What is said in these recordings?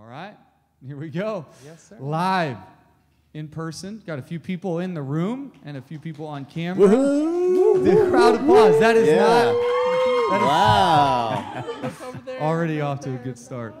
All right, here we go. Yes, sir. Live in person. Got a few people in the room and a few people on camera. Woohoo! The crowd applause. That is Yeah. not Wow. Look already off to a good start.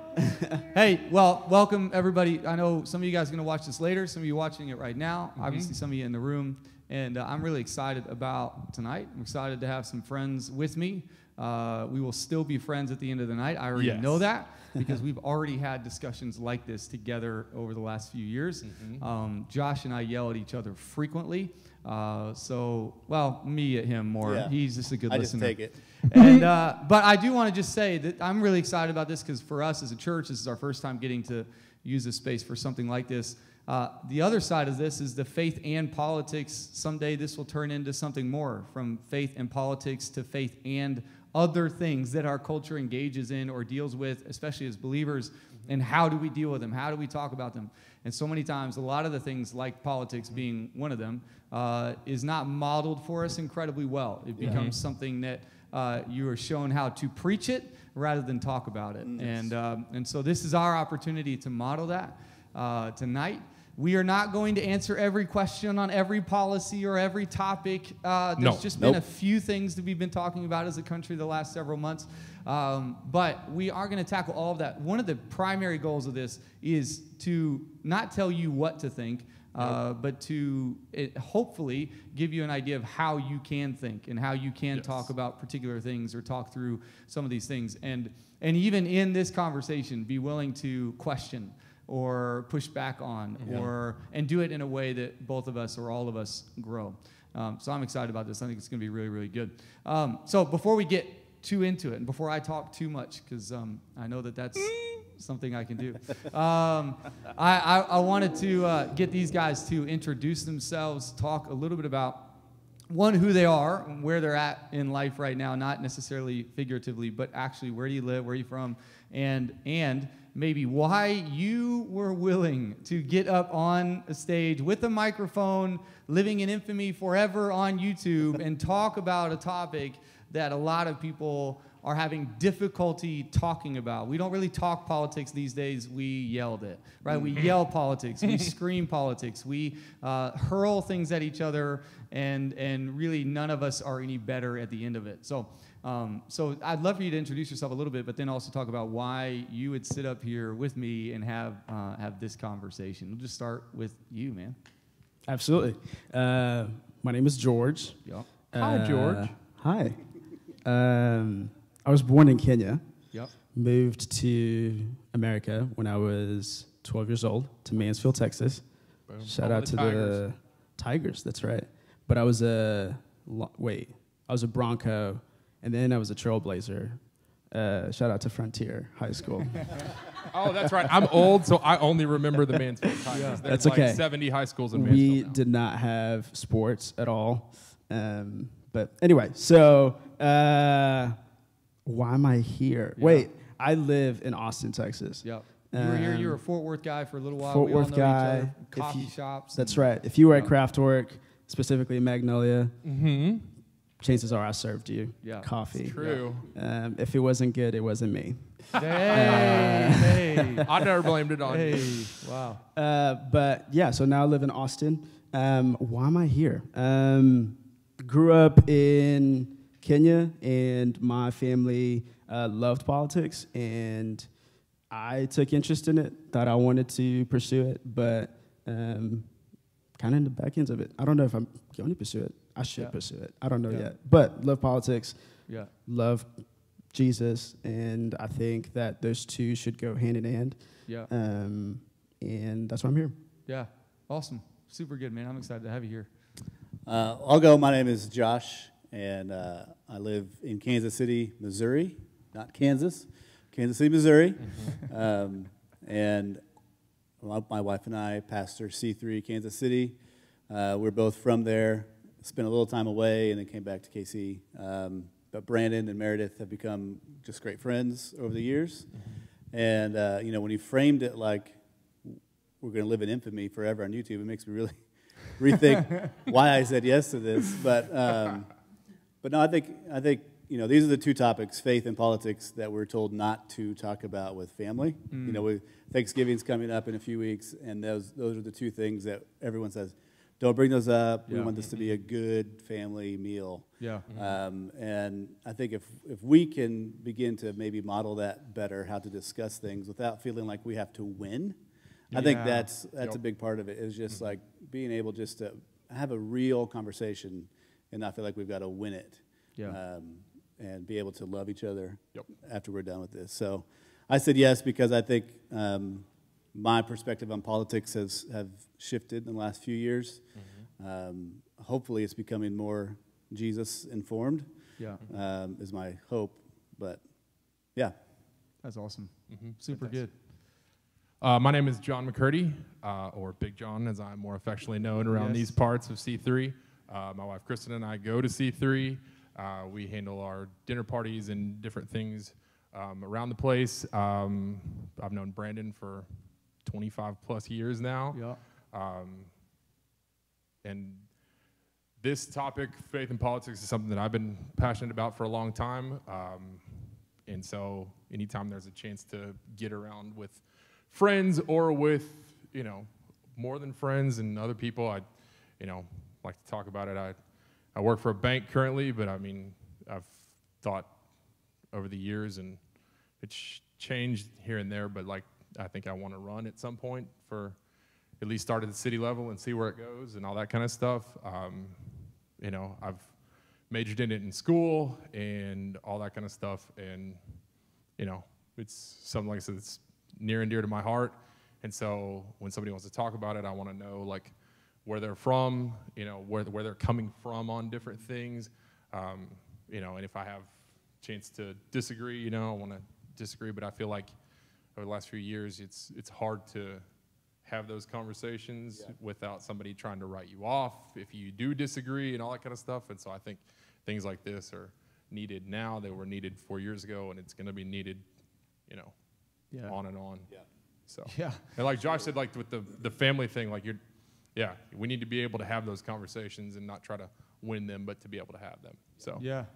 hey, well, welcome everybody. I know some of you guys are going to watch this later. Some of you watching it right now. Obviously, some of you in the room. And uh, I'm really excited about tonight. I'm excited to have some friends with me. Uh, we will still be friends at the end of the night. I already Yes. know that because we've already had discussions like this together over the last few years. Um, Josh and I yell at each other frequently. Uh, so, well, me at him more. Yeah. He's just a good I just listener take it. and uh, but I do want to just say that I'm really excited about this because for us as a church, this is our first time getting to use this space for something like this. Uh, the other side of this is the faith and politics. Someday this will turn into something more from faith and politics to faith and other things that our culture engages in or deals with, especially as believers. And how do we deal with them? How do we talk about them? And so many times, a lot of the things, like politics being one of them, uh, is not modeled for us incredibly well. It becomes something that uh, you are shown how to preach it rather than talk about it. And, um, and so this is our opportunity to model that uh, tonight. We are not going to answer every question on every policy or every topic. Uh, there's No. just been a few things that we've been talking about as a country the last several months. Um, but we are going to tackle all of that. One of the primary goals of this is to not tell you what to think, uh, but to it, hopefully give you an idea of how you can think and how you can Yes. talk about particular things or talk through some of these things. And, and even in this conversation, be willing to question or push back on or and do it in a way that both of us or all of us grow. Um, so I'm excited about this. I think it's going to be really, really good. Um, so before we get too into it and before I talk too much, because um, I know that that's something I can do, um, I, I, I wanted to uh, get these guys to introduce themselves, talk a little bit about one who they are and where they're at in life right now not necessarily figuratively but actually where do you live where are you from and and maybe why you were willing to get up on a stage with a microphone living in infamy forever on youtube and talk about a topic that a lot of people are having difficulty talking about. We don't really talk politics these days. We yelled it, right? We yell politics. We scream politics. We uh, hurl things at each other, and and really none of us are any better at the end of it. So. Um, so I'd love for you to introduce yourself a little bit, but then also talk about why you would sit up here with me and have uh, have this conversation. We'll just start with you, man. Absolutely. Uh, my name is George. Yep. Hi, Uh, George. Hi. Um, I was born in Kenya. Yep. Moved to America when I was 12 years old to Mansfield, Texas. Boom. Shout Home out of to the Tigers. That's right. But I was a wait. I was a Bronco, and then I was a Trailblazer. Uh, shout out to Frontier High School. Oh, that's right. I'm old, so I only remember the Mansfield Tigers. There's That's like okay. 70 high schools in we Mansfield now. did not have sports at all. Um, but anyway, so uh, why am I here? Yeah. Wait, I live in Austin, Texas. Yep. You were here. You were a Um, Fort Worth guy for a little while. Fort we all Worth know guy. Each other. Coffee you- shops. That's and- right. If you were at Yeah. Craftwork, specifically Magnolia, Mm-hmm. Chances are I served you Yeah. coffee. True. Um, if it wasn't good, it wasn't me. Hey, hey, I never blamed it on you. Wow. Uh, but yeah, so now I live in Austin. Um, why am I here? Um, grew up in Kenya, and my family uh, loved politics, and I took interest in it. Thought I wanted to pursue it, but um, kind of in the back ends of it. I don't know if I'm going to pursue it. I should Yeah. pursue it. I don't know Yeah. yet, but love politics, Yeah. love Jesus, and I think that those two should go hand in hand. Yeah. Um, and that's why I'm here. Yeah. Awesome. Super good, man. I'm excited to have you here. Uh, I'll go. My name is Josh, and uh, I live in Kansas City, Missouri, not Kansas, Kansas City, Missouri. um, and my, my wife and I pastor C3 Kansas City. Uh, we're both from there. Spent a little time away, and then came back to KC. Um, but Brandon and Meredith have become just great friends over the years. And uh, you know, when he framed it like we're going to live in infamy forever on YouTube, it makes me really rethink why I said yes to this. But um, but no, I think I think you know these are the two topics, faith and politics, that we're told not to talk about with family. You know, we, Thanksgiving's coming up in a few weeks, and those those are the two things that everyone says, don't bring those up. We Yeah. want this to be a good family meal. Yeah. Um, and I think if, if we can begin to maybe model that better, how to discuss things without feeling like we have to win, I think Yeah. that's that's a big part of it. Is just like being able just to have a real conversation and not feel like we've got to win it. Yeah. Um, and be able to love each other Yep. after we're done with this. So I said yes because I think um, my perspective on politics has have shifted in the last few years. Um, hopefully, it's becoming more Jesus informed. Yeah. Um, is my hope, but yeah, That's awesome. Mm-hmm. Super good. Uh, my name is John McCurdy, uh, or Big John, as I'm more affectionately known around Yes. these parts of C3. Uh, my wife Kristen and I go to C3. Uh, we handle our dinner parties and different things um, around the place. Um, I've known Brandon for 25 plus years now. Yeah. Um, and this topic, faith and politics, is something that I've been passionate about for a long time. Um, and so, anytime there's a chance to get around with friends or with, you know, more than friends and other people, I, you know, like to talk about it. I, I work for a bank currently, but I mean, I've thought over the years and it's changed here and there, but like, I think I want to run at some point for at least start at the city level and see where it goes and all that kind of stuff. Um, you know, I've majored in it in school and all that kind of stuff, and you know, it's something like I said, it's near and dear to my heart. And so when somebody wants to talk about it, I want to know like where they're from, you know, where where they're coming from on different things, um, you know, and if I have chance to disagree, you know, I want to disagree, but I feel like over the last few years, it's it's hard to have those conversations without somebody trying to write you off if you do disagree and all that kind of stuff. And so I think things like this are needed now. They were needed four years ago, and it's going to be needed, you know, Yeah. on and on. Yeah. So Yeah. and like Josh said, like with the the family thing, like you're, yeah, we need to be able to have those conversations and not try to win them, but to be able to have them. So Yeah.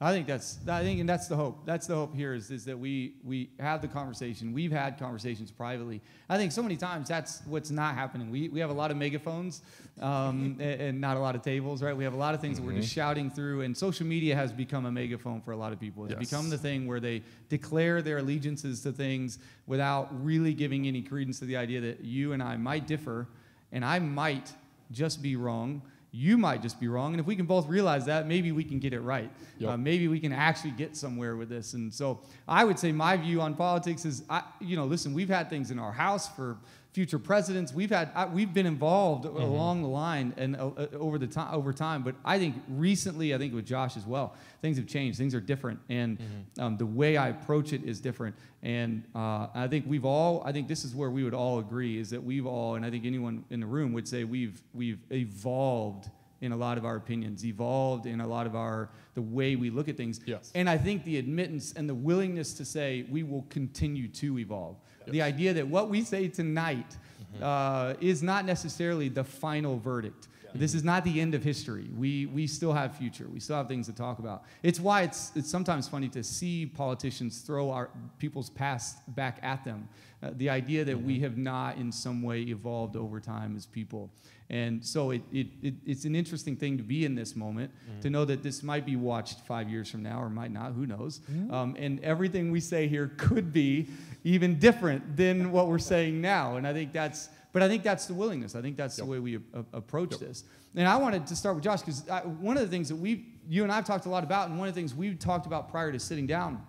I think that's I think and that's the hope. That's the hope here is, is that we we have the conversation. We've had conversations privately. I think so many times that's what's not happening. We, we have a lot of megaphones um, and, and not a lot of tables, right? We have a lot of things that we're just shouting through, and social media has become a megaphone for a lot of people. It's Yes. become the thing where they declare their allegiances to things without really giving any credence to the idea that you and I might differ, and I might just be wrong. You might just be wrong. And if we can both realize that, maybe we can get it right. Yep. Uh, maybe we can actually get somewhere with this. And so I would say my view on politics is, I, you know, listen, we've had things in our house for future presidents. We've had, I, we've been involved along the line and uh, uh, over the time, over time. But I think recently, I think with Josh as well, things have changed. Things are different, and um, the way I approach it is different. And uh, I think we've all, I think this is where we would all agree is that we've all, and I think anyone in the room would say we've we've evolved in a lot of our opinions, evolved in a lot of our the way we look at things. Yes. And I think the admittance and the willingness to say we will continue to evolve. The idea that what we say tonight uh, is not necessarily the final verdict. This is not the end of history. We, we still have future. We still have things to talk about. It's why it's, it's sometimes funny to see politicians throw our people's past back at them. Uh, the idea that we have not in some way evolved over time as people. And so it, it, it, it's an interesting thing to be in this moment, to know that this might be watched five years from now or might not, who knows. Um, and everything we say here could be even different than what we're saying now. And I think that's, but I think that's the willingness. I think that's the way we a- a- approach this. And I wanted to start with Josh because one of the things that we, you and I have talked a lot about, and one of the things we talked about prior to sitting down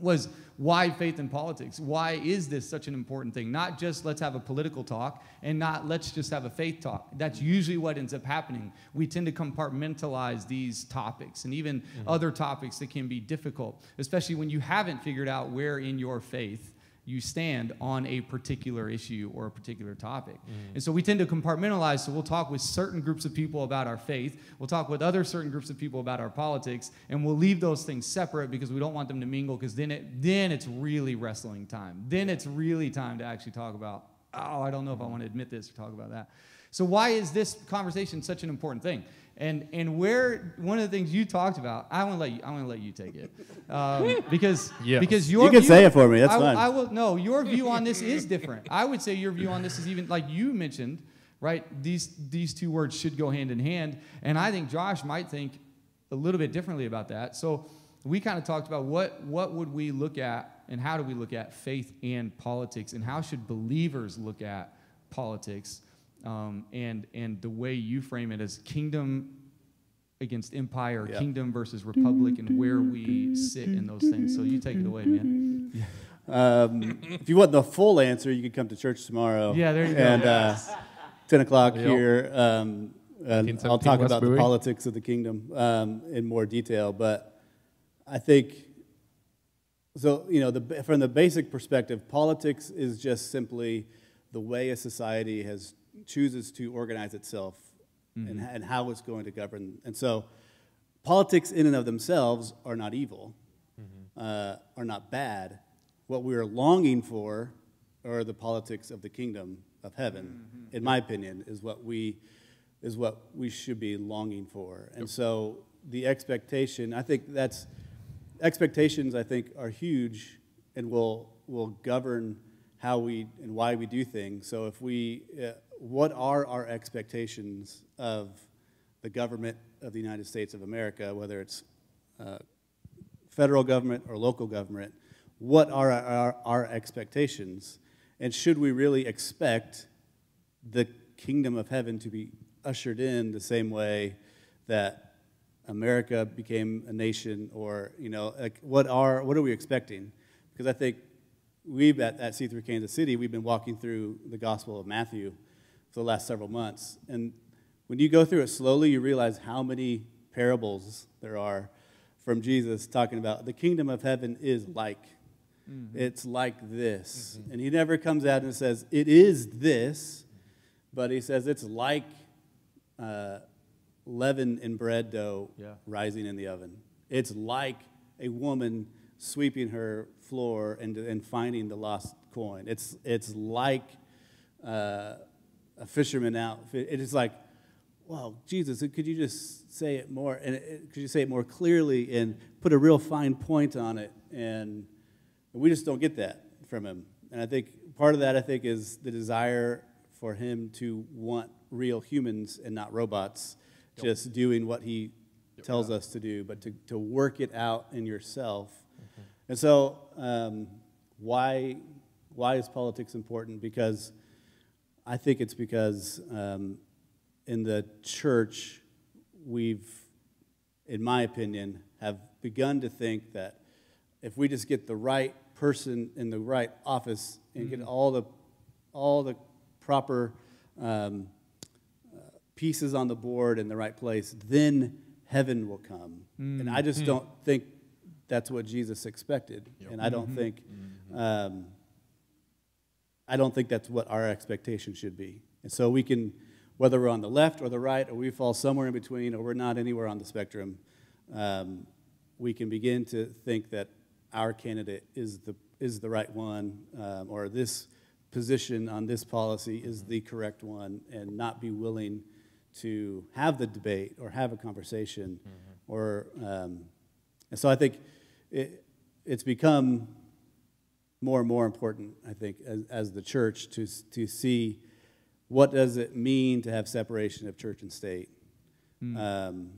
was why faith in politics? Why is this such an important thing? Not just let's have a political talk and not let's just have a faith talk. That's mm-hmm. usually what ends up happening. We tend to compartmentalize these topics and even mm-hmm. other topics that can be difficult, especially when you haven't figured out where in your faith you stand on a particular issue or a particular topic. Mm-hmm. And so we tend to compartmentalize. So we'll talk with certain groups of people about our faith, we'll talk with other certain groups of people about our politics, and we'll leave those things separate because we don't want them to mingle because then, it, then it's really wrestling time. Then it's really time to actually talk about, oh, I don't know if I want to admit this or talk about that. So why is this conversation such an important thing? And and where one of the things you talked about, I want to let you. I want to let you take it um, because Yes. because your You can view- say it for me, that's I, fine. I will no. Your view on this is different. I would say your view on this is even like you mentioned, right? These these two words should go hand in hand, and I think Josh might think a little bit differently about that. So we kind of talked about what what would we look at and how do we look at faith and politics and how should believers look at politics um, and and the way you frame it as kingdom against empire, Yeah. kingdom versus republic, and where we sit in those things. So you take it away, man. Um, if you want the full answer, you can come to church tomorrow. Yeah, there you go. And uh, 10 o'clock Yep. here. Um, and I'll talk West about the politics of the kingdom um, in more detail. But I think, so, you know, the, from the basic perspective, politics is just simply the way a society has chooses to organize itself and, and how it's going to govern. And so politics in and of themselves are not evil, uh, are not bad. What we are longing for are the politics of the kingdom of heaven, in my opinion, is what we is what we should be longing for. And so the expectation, I think that's expectations I think are huge and will will govern how we and why we do things. So if we uh, what are our expectations of the government of the United States of America, whether it's uh, federal government or local government, what are our, our, expectations? And should we really expect the kingdom of heaven to be ushered in the same way that America became a nation or, you know, like what are, what are we expecting? Because I think we've at, at C3 Kansas City, we've been walking through the Gospel of Matthew for the last several months. And when you go through it slowly, you realize how many parables there are from Jesus talking about the kingdom of heaven is like. It's like this. And he never comes out and says, it is this, but he says it's like uh, leaven in bread dough Yeah. rising in the oven. It's like a woman sweeping her floor and, and finding the lost coin. It's, it's like uh, a fisherman out. It is like, well, Jesus, could you just say it more? And it, could you say it more clearly and put a real fine point on it? And we just don't get that from him. And I think part of that, I think, is the desire for him to want real humans and not robots just doing what he tells us to do, but to, to work it out in yourself. And so, um, why, why is politics important? Because I think it's because um, in the church, we've, in my opinion, have begun to think that if we just get the right person in the right office and get all the, all the proper um, uh, pieces on the board in the right place, then heaven will come. And I just don't think that's what Jesus expected. And I don't think, um, I don't think that's what our expectation should be. And so we can, whether we're on the left or the right, or we fall somewhere in between, or we're not anywhere on the spectrum, um, we can begin to think that our candidate is the, is the right one, um, or this position on this policy is the correct one, and not be willing to have the debate or have a conversation. Or, um, and so I think it, it's become more and more important, I think, as, as the church to, to see what does it mean to have separation of church and state. Um,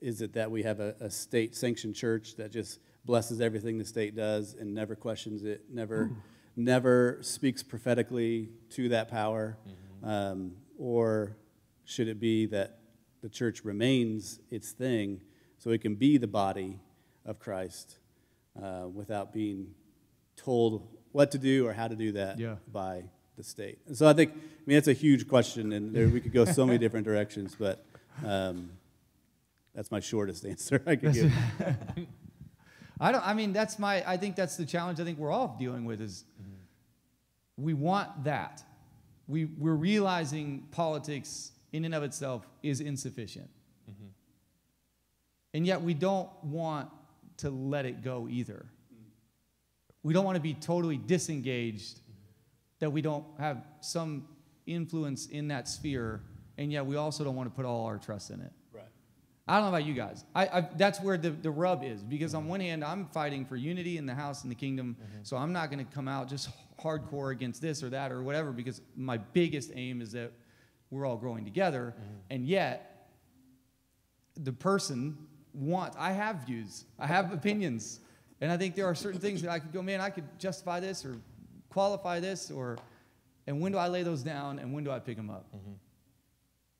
is it that we have a, a state-sanctioned church that just blesses everything the state does and never questions it, never, never speaks prophetically to that power? Um, or should it be that the church remains its thing so it can be the body of Christ uh, without being told what to do or how to do that Yeah. by the state? And so I think, I mean, that's a huge question, and there, we could go so many different directions, but um, that's my shortest answer I could give. I don't. I mean, that's my. I think that's the challenge. I think we're all dealing with is we want that. We we're realizing politics in and of itself is insufficient, and yet we don't want to let it go either. We don't want to be totally disengaged. That we don't have some influence in that sphere and yet we also don't want to put all our trust in it. Right. I don't know about you guys. I, I, that's where the, the rub is because on one hand, I'm fighting for unity in the house and the kingdom. Mm-hmm. So I'm not going to come out just hardcore against this or that or whatever because my biggest aim is that we're all growing together. Mm-hmm. And yet, the person wants, I have views, I have opinions. And I think there are certain things that I could go, man, I could justify this or qualify this or, and when do I lay those down and when do I pick them up?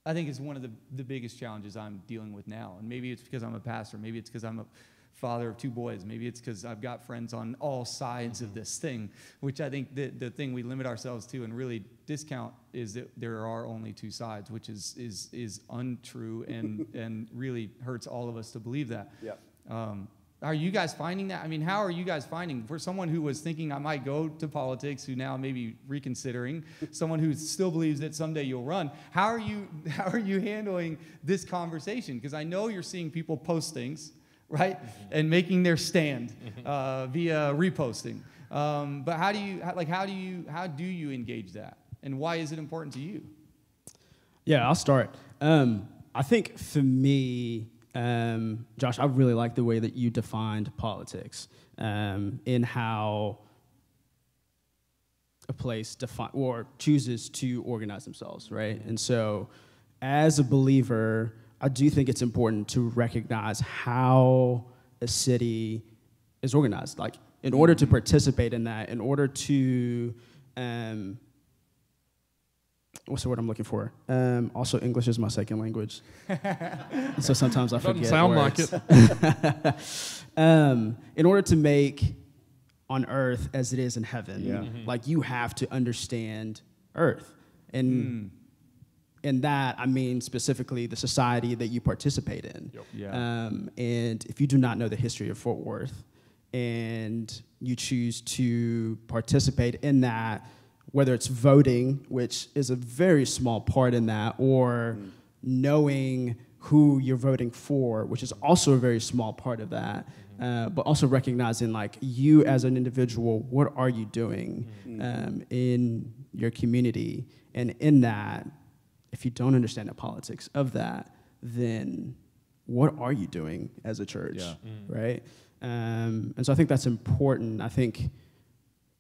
I think is one of the, the biggest challenges I'm dealing with now. And maybe it's because I'm a pastor. Maybe it's because I'm a father of two boys. Maybe it's because I've got friends on all sides of this thing, which I think the, the thing we limit ourselves to and really discount is that there are only two sides, which is, is, is untrue and, and really hurts all of us to believe that. Yep. Um, are you guys finding that? I mean, how are you guys finding for someone who was thinking I might go to politics, who now may be reconsidering, someone who still believes that someday you'll run? How are you? How are you handling this conversation? Because I know you're seeing people post things, right, and making their stand uh, via reposting. Um, but how do you how, like? How do you how do you engage that? And why is it important to you? Yeah, I'll start. Um, I think for me, um, Josh, I really like the way that you defined politics um, in how a place define or chooses to organize themselves, right? And so, as a believer, I do think it's important to recognize how a city is organized. Like, in order to participate in that, in order to um, what's the word I'm looking for? Um, also, English is my second language, so sometimes I Doesn't forget. sound like it. um, in order to make on earth as it is in heaven, Yeah. Mm-hmm. like you have to understand earth, and in that I mean specifically the society that you participate in. Yep. Yeah. Um, and if you do not know the history of Fort Worth, and you choose to participate in that, whether it's voting, which is a very small part in that, or knowing who you're voting for, which is also a very small part of that, uh, but also recognizing like you as an individual, what are you doing um, in your community, and in that, if you don't understand the politics of that, then what are you doing as a church, Yeah. right? Um, and so I think that's important. I think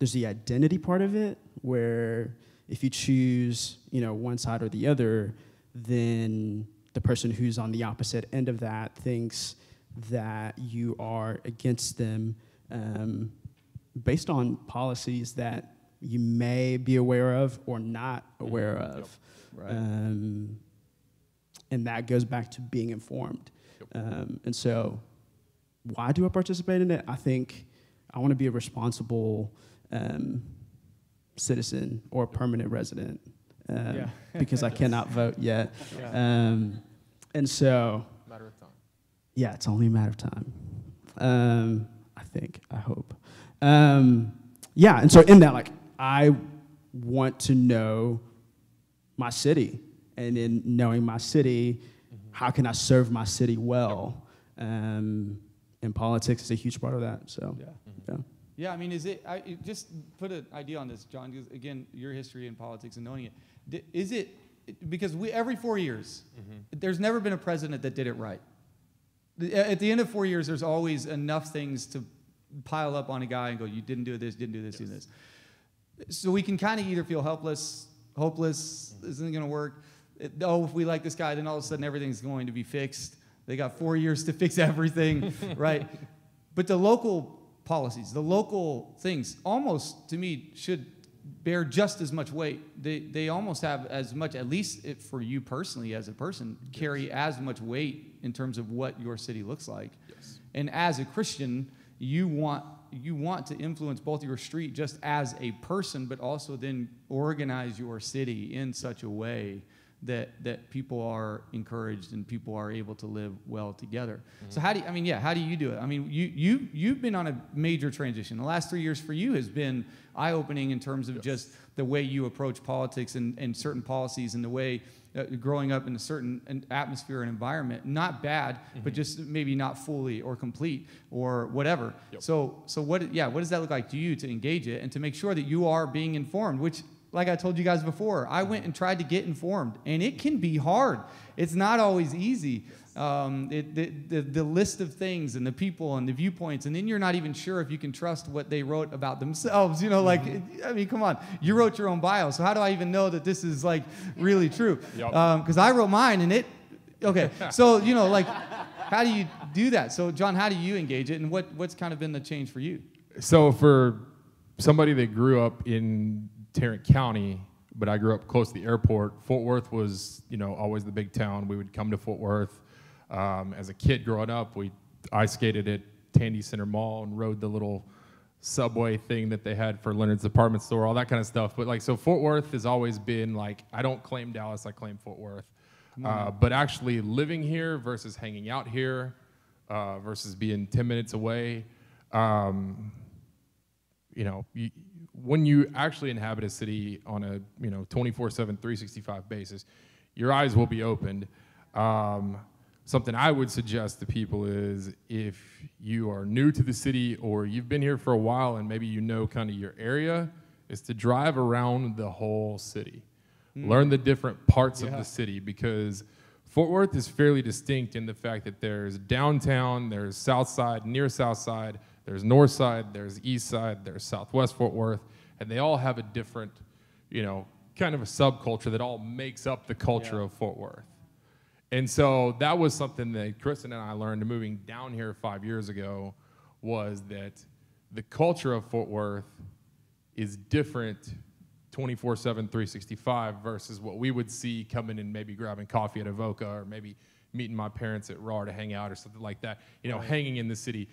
there's the identity part of it where if you choose, you know, one side or the other, then the person who's on the opposite end of that thinks that you are against them um, based on policies that you may be aware of or not aware of. Right. Um, and that goes back to being informed. Um, and so, why do I participate in it? I think I want to be a responsible um, citizen or permanent resident um, Yeah. because I cannot vote yet. Yeah. Um, and so, Matter of time. yeah, it's only a matter of time. Um, I think, I hope. Um, yeah, and so in that, like, I want to know my city. And in knowing my city, how can I serve my city well? Um, and politics is a huge part of that. So, Yeah. yeah. Yeah, I mean, is it, I, it- just put an idea on this, John, 'cause again, your history in politics and knowing it. Is it, because we, every four years, mm-hmm. there's never been a president that did it right. At the end of four years, there's always enough things to pile up on a guy and go, you didn't do this, didn't do this, do this. So we can kind of either feel helpless, hopeless, mm-hmm. isn't going to work. It- oh, if we like this guy, then all of a sudden everything's going to be fixed. They got four years to fix everything, right? But the local policies, the local things, almost to me should bear just as much weight. They, they almost have as much, at least it, for you personally as a person, carry as much weight in terms of what your city looks like. Yes. And as a Christian, you want you want to influence both your street just as a person, but also then organize your city in such a way that that people are encouraged and people are able to live well together. So how do you, I mean, yeah, how do you do it? I mean, you you you've been on a major transition. The last three years for you has been eye opening in terms of just the way you approach politics and, and certain policies and the way uh, growing up in a certain atmosphere and environment. Not bad, but just maybe not fully or complete or whatever. Yep. So so what yeah, what does that look like to you to engage it and to make sure that you are being informed, which like I told you guys before, I went and tried to get informed, and it can be hard. It's not always easy. Um, it, the, the, the list of things and the people and the viewpoints, and then you're not even sure if you can trust what they wrote about themselves. You know, like, I mean, come on, you wrote your own bio, so how do I even know that this is like really true? Yep. Because I wrote mine, and it, okay, so, you know, like, how do you do that? So, John, how do you engage it, and what, what's kind of been the change for you? So for somebody that grew up in Tarrant County, but I grew up close to the airport, Fort Worth was, you know, always the big town. We would come to Fort Worth. Um, as a kid growing up, we ice skated at Tandy Center Mall and rode the little subway thing that they had for Leonard's department store, all that kind of stuff. But like, so Fort Worth has always been like, I don't claim Dallas, I claim Fort Worth. Uh, but actually living here versus hanging out here uh, versus being 10 minutes away, um, you know, you, when you actually inhabit a city on a, you know, 24 7, 365 basis, your eyes will be opened. Um, something I would suggest to people is if you are new to the city or you've been here for a while and maybe you know kind of your area, is to drive around the whole city. Learn the different parts of the city because Fort Worth is fairly distinct in the fact that there's downtown, there's south side, near south side, there's north side, there's east side, there's southwest Fort Worth, and they all have a different, you know, kind of a subculture that all makes up the culture Yeah. of Fort Worth. And so that was something that Kristen and I learned moving down here five years ago was that the culture of Fort Worth is different 24 7, 365 versus what we would see coming and maybe grabbing coffee at Avoca or maybe meeting my parents at Rahr to hang out or something like that. You know, hanging in the city,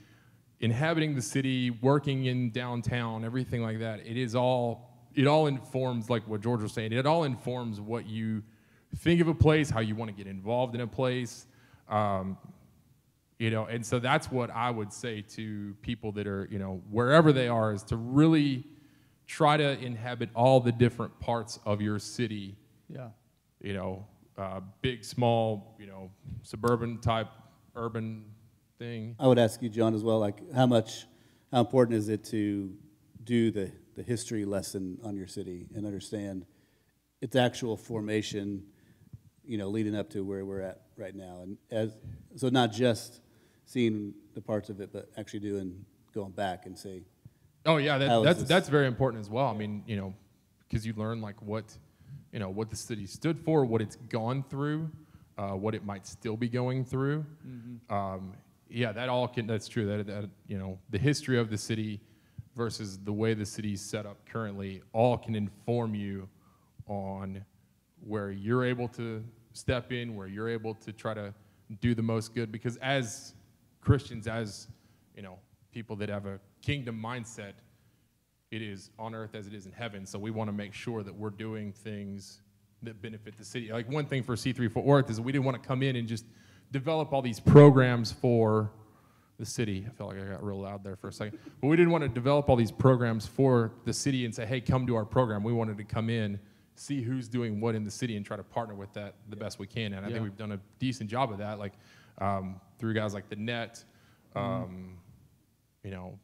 inhabiting the city, working in downtown, everything like that. It is all, it all informs, like what George was saying, it all informs what you think of a place, how you want to get involved in a place. Um, you know, and so that's what I would say to people that are, you know, wherever they are, is to really try to inhabit all the different parts of your city, Yeah. you know, uh, big, small, you know, suburban type, urban thing. I would ask you, John, as well, like how much, how important is it to do the, the history lesson on your city and understand its actual formation, you know, leading up to where we're at right now? And as, so not just seeing the parts of it, but actually doing, going back and say, Oh yeah, that, that's this- that's very important as well. I mean, you know, because you learn like what, you know, what the city stood for, what it's gone through, uh, what it might still be going through. Um, yeah, that all can. That's true. That, that you know, the history of the city versus the way the city's set up currently, all can inform you on where you're able to step in, where you're able to try to do the most good. Because as Christians, as you know, people that have a kingdom mindset, it is on earth as it is in heaven. So we want to make sure that we're doing things that benefit the city. Like one thing for C3 Fort Worth is we didn't want to come in and just develop all these programs for the city. I felt like I got real loud there for a second. But we didn't want to develop all these programs for the city and say, hey, come to our program. We wanted to come in, see who's doing what in the city, and try to partner with that the best we can. And I Yeah. think we've done a decent job of that, like um, through guys like the Net, um, you know,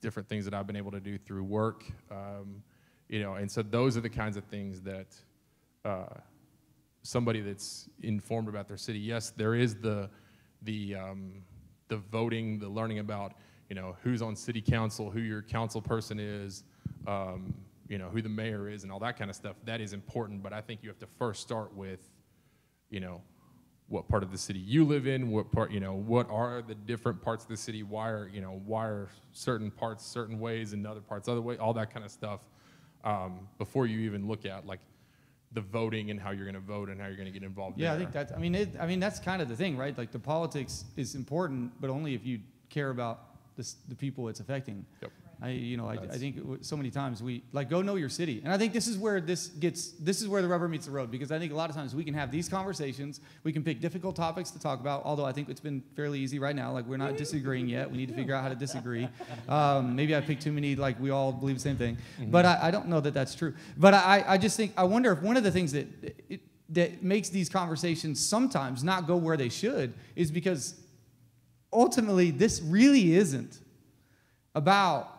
different things that I've been able to do through work. Um, you know, and so those are the kinds of things that uh, somebody that's informed about their city. Yes, there is the the um, the voting, the learning about you know who's on city council, who your council person is, um, you know who the mayor is, and all that kind of stuff. That is important, but I think you have to first start with, you know, what part of the city you live in, what part, you know, what are the different parts of the city, why are, you know, why are certain parts certain ways and other parts other way, all that kind of stuff, um, before you even look at like the voting and how you're going to vote and how you're going to get involved. Yeah, I think that's. I mean, it, I mean that's kind of the thing, right? Like the politics is important, but only if you care about the, the people it's affecting. Yep. I, you know, I, I think w- so many times we like go know your city, and I think this is where this gets. This is where the rubber meets the road because I think a lot of times we can have these conversations. We can pick difficult topics to talk about. Although I think it's been fairly easy right now. Like we're not disagreeing yet. We need to figure out how to disagree. Um, maybe I picked too many. Like we all believe the same thing, but I, I don't know that that's true. But I, I just think I wonder if one of the things that it, that makes these conversations sometimes not go where they should is because ultimately this really isn't about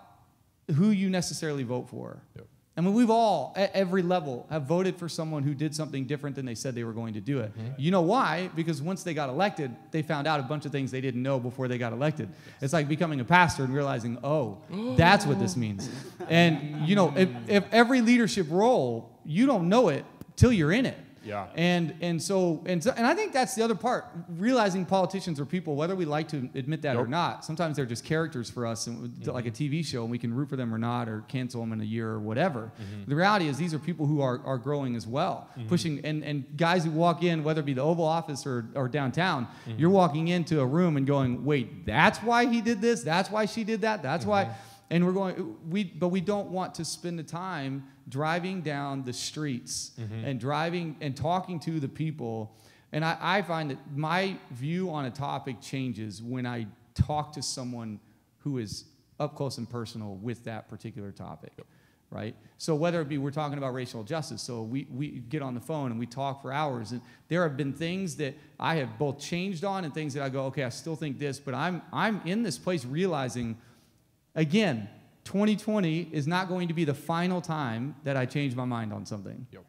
who you necessarily vote for. Yep. I mean, we've all, at every level, have voted for someone who did something different than they said they were going to do it. Mm-hmm. You know why? Because once they got elected, they found out a bunch of things they didn't know before they got elected. It's like becoming a pastor and realizing, oh, that's what this means. And, you know, if, if every leadership role, you don't know it till you're in it. Yeah. And and so and so, and I think that's the other part. Realizing politicians are people, whether we like to admit that or not. Sometimes they're just characters for us, and like a mm-hmm. TV show, and we can root for them or not, or cancel them in a year or whatever. Mm-hmm. The reality is, these are people who are, are growing as well, mm-hmm. pushing and and guys who walk in, whether it be the Oval Office or or downtown, you're walking into a room and going, wait, that's why he did this. That's why she did that. That's why. And we're going, we, but we don't want to spend the time driving down the streets mm-hmm. and driving and talking to the people. And I, I find that my view on a topic changes when I talk to someone who is up close and personal with that particular topic. Right? So whether it be we're talking about racial justice, so we, we get on the phone and we talk for hours, and there have been things that I have both changed on and things that I go, okay, I still think this, but I'm I'm in this place realizing Again, 2020 is not going to be the final time that I change my mind on something. Yep.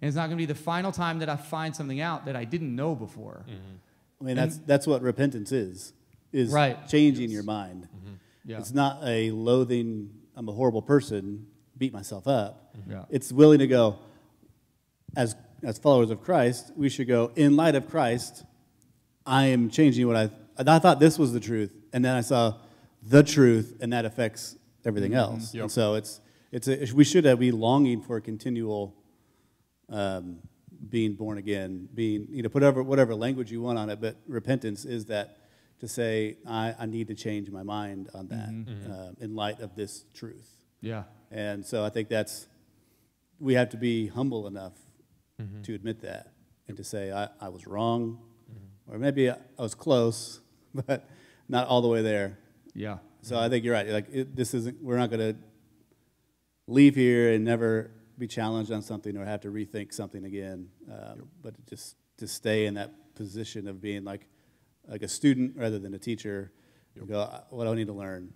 And it's not going to be the final time that I find something out that I didn't know before. Mm-hmm. I mean, that's that's what repentance is. Is Right. changing your mind. Mm-hmm. Yeah. It's not a loathing. I'm a horrible person. Beat myself up. Mm-hmm. Yeah. It's willing to go. As as followers of Christ, we should go in light of Christ. I am changing what I. I thought this was the truth, and then I saw the truth, and that affects everything mm-hmm. else. Yep. And so it's it's a, we should be longing for a continual um, being born again, being, you know, whatever, whatever language you want on it, but repentance is that to say, I, I need to change my mind on that mm-hmm. uh, mm-hmm. in light of this truth. Yeah. And so I think that's, we have to be humble enough to admit that and to say, I, I was wrong, or maybe I, I was close, but not all the way there. Yeah. So I think you're right. Like it, this isn't. We're not going to leave here and never be challenged on something or have to rethink something again. Um, But just to stay in that position of being like like a student rather than a teacher. and Go. "Uh, What do I need to learn?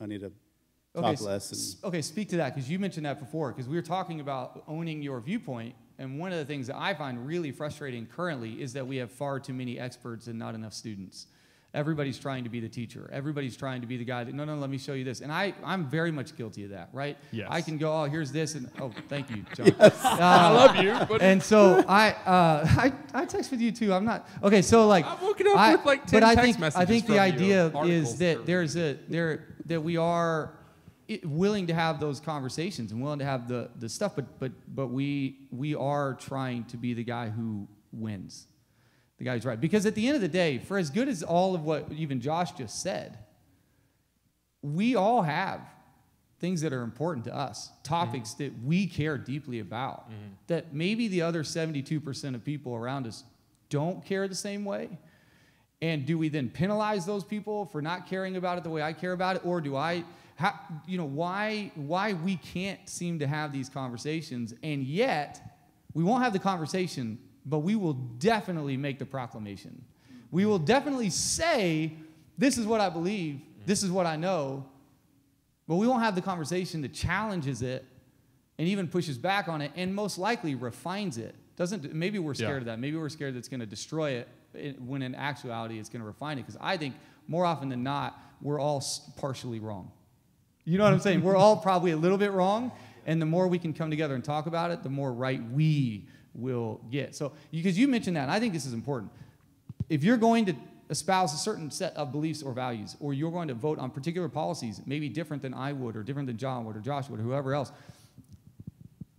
I need to talk Okay, less. And, okay, speak to that because you mentioned that before because we were talking about owning your viewpoint. And one of the things that I find really frustrating currently is that we have far too many experts and not enough students. Everybody's trying to be the teacher. Everybody's trying to be the guy that, no, no, let me show you this. And I, I'm very much guilty of that, right? Yes. I can go, oh, here's this. And, oh, thank you, John. I love you, but- And so I, uh, I, I text with you too. I'm not, okay, so like. I'm looking up I- with, like, 10 But I text think, I think the from you, idea is that there's a, there, that we are willing to have those conversations and willing to have the, the stuff, but, but, but we, we are trying to be the guy who wins, the guy who's right. Because at the end of the day, for as good as all of what even Josh just said, we all have things that are important to us, topics that we care deeply about, mm-hmm. that maybe the other 72% of people around us don't care the same way. And do we then penalize those people for not caring about it the way I care about it, or do I, ha, you know, why why we can't seem to have these conversations, and yet we won't have the conversation, but we will definitely make the proclamation. We will definitely say, "This is what I believe. This is what I know," but we won't have the conversation that challenges it and even pushes back on it, and most likely refines it. Doesn't maybe we're scared Yeah. of that? Maybe we're scared that it's going to destroy it, it- when in actuality it's going to refine it. Because I think more often than not, we're all partially wrong. You know what I'm saying? We're all probably a little bit wrong, and the more we can come together and talk about it, the more right we will get. So, because you mentioned that, and I think this is important. If you're going to espouse a certain set of beliefs or values, or you're going to vote on particular policies, maybe different than I would, or different than John would, or Josh would, or whoever else,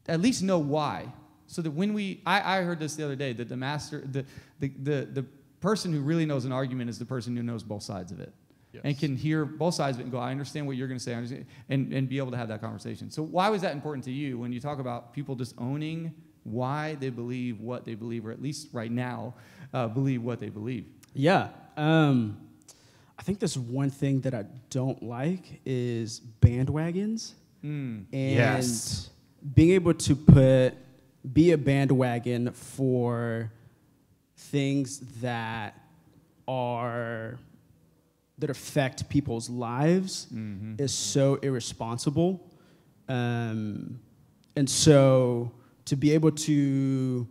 at least know why. So that when we, I, I heard this the other day, that the master, the, the, the, the person who really knows an argument is the person who knows both sides of it. And can hear both sides of it and go, I understand what you're going to say, and, and be able to have that conversation. So, why was that important to you when you talk about people just owning why they believe what they believe, or at least right now, uh, believe what they believe? Yeah. Um, I think there's one thing that I don't like is bandwagons. Mm. And Yes. being able to put, be a bandwagon for things that are, that affect people's lives Mm-hmm. is so irresponsible. Um, and so to be able to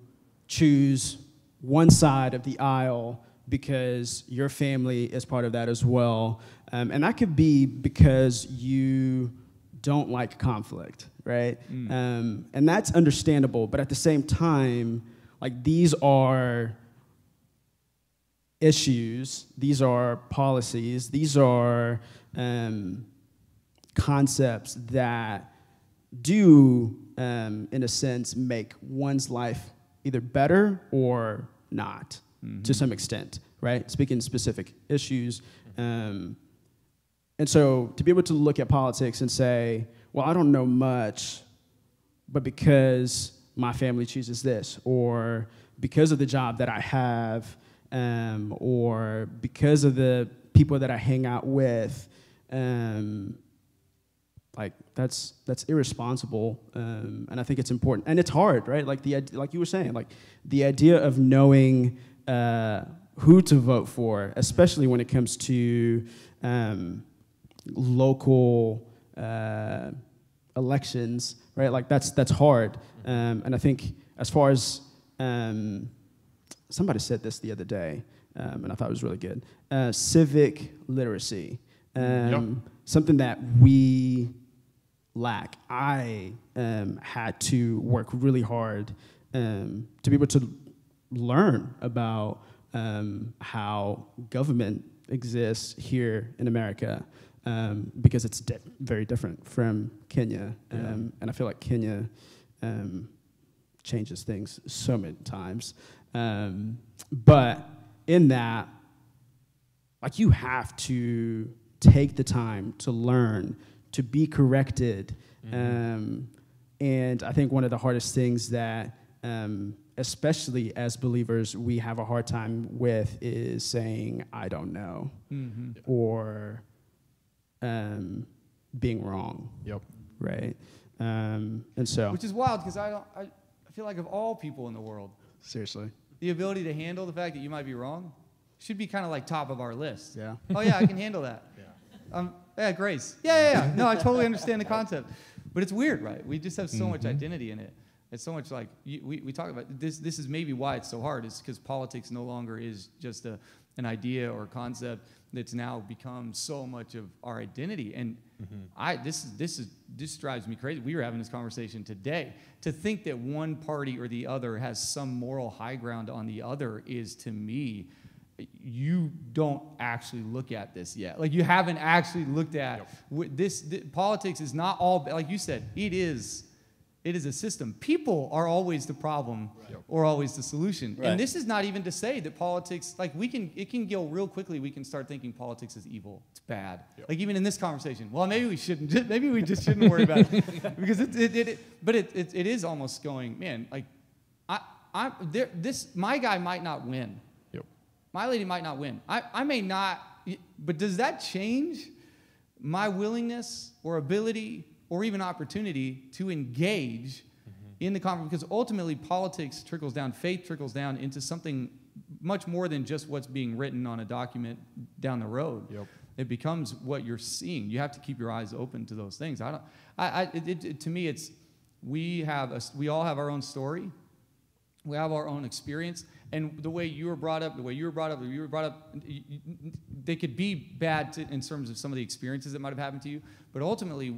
choose one side of the aisle because your family is part of that as well. Um, and that could be because you don't like conflict, right? Mm. Um, and that's understandable. But at the same time, like these are issues, these are policies, these are um, concepts that do, um, in a sense, make one's life either better or not Mm-hmm. to some extent, right? Speaking specific issues. Um, and so to be able to look at politics and say, well, I don't know much, but because my family chooses this, or because of the job that I have, um, or because of the people that I hang out with, um, like that's that's irresponsible, um, and I think it's important, and it's hard, right? Like the like you were saying, like the idea of knowing uh, who to vote for, especially when it comes to um, local uh, elections, right? Like that's that's hard, um, and I think as far as um, somebody said this the other day, um, and I thought it was really good. Uh, civic literacy, um, something that we lack. I um, had to work really hard um, to be able to learn about um, how government exists here in America um, because it's di- very different from Kenya. Um, And I feel like Kenya um, changes things so many times. Um, but in that, like you have to take the time to learn, to be corrected. Um, and I think one of the hardest things that, um, especially as believers, we have a hard time with is saying, I don't know, Mm-hmm. or um, being wrong, Yep. right? Um, and so, Which is wild because I don't. I, I feel like of all people in the world, seriously, the ability to handle the fact that you might be wrong should be kind of like top of our list. yeah. Oh yeah, I can handle that. Yeah. Um, yeah, grace. Yeah, yeah, yeah. No, I totally understand the concept, but it's weird, right? We just have so much mm-hmm. identity in it. It's so much like you, we, we talk about this. This is maybe why it's so hard. Is because politics no longer is just a, an idea or a concept that's now become so much of our identity. And mm-hmm. I this is this is this drives me crazy. We were having this conversation today. To think that one party or the other has some moral high ground on the other is to me you don't actually look at this yet. Like you haven't actually looked at wh- this, th- Politics is not all like you said. It is. It is a system. People are always the problem Yep. or always the solution. Right. And this is not even to say that politics, like we can, it can go real quickly. We can start thinking politics is evil. It's bad. Yep. Like even in this conversation. Well, maybe we shouldn't. Maybe we just shouldn't worry about it because it, it, it, it but it, it, it is almost going, man. Like, I, I, there, this my guy might not win. My lady might not win. I, I may not, but does that change my willingness or ability or even opportunity to engage mm-hmm. in the conversation? Because ultimately, politics trickles down, faith trickles down into something much more than just what's being written on a document down the road. Yep. It becomes what you're seeing. You have to keep your eyes open to those things. I don't. I. I it, it- to me, it's we have a, we all have our own story we have our own experience and the way you were brought up the way you were brought up you were brought up they could be bad to, in terms of some of the experiences that might have happened to you. But ultimately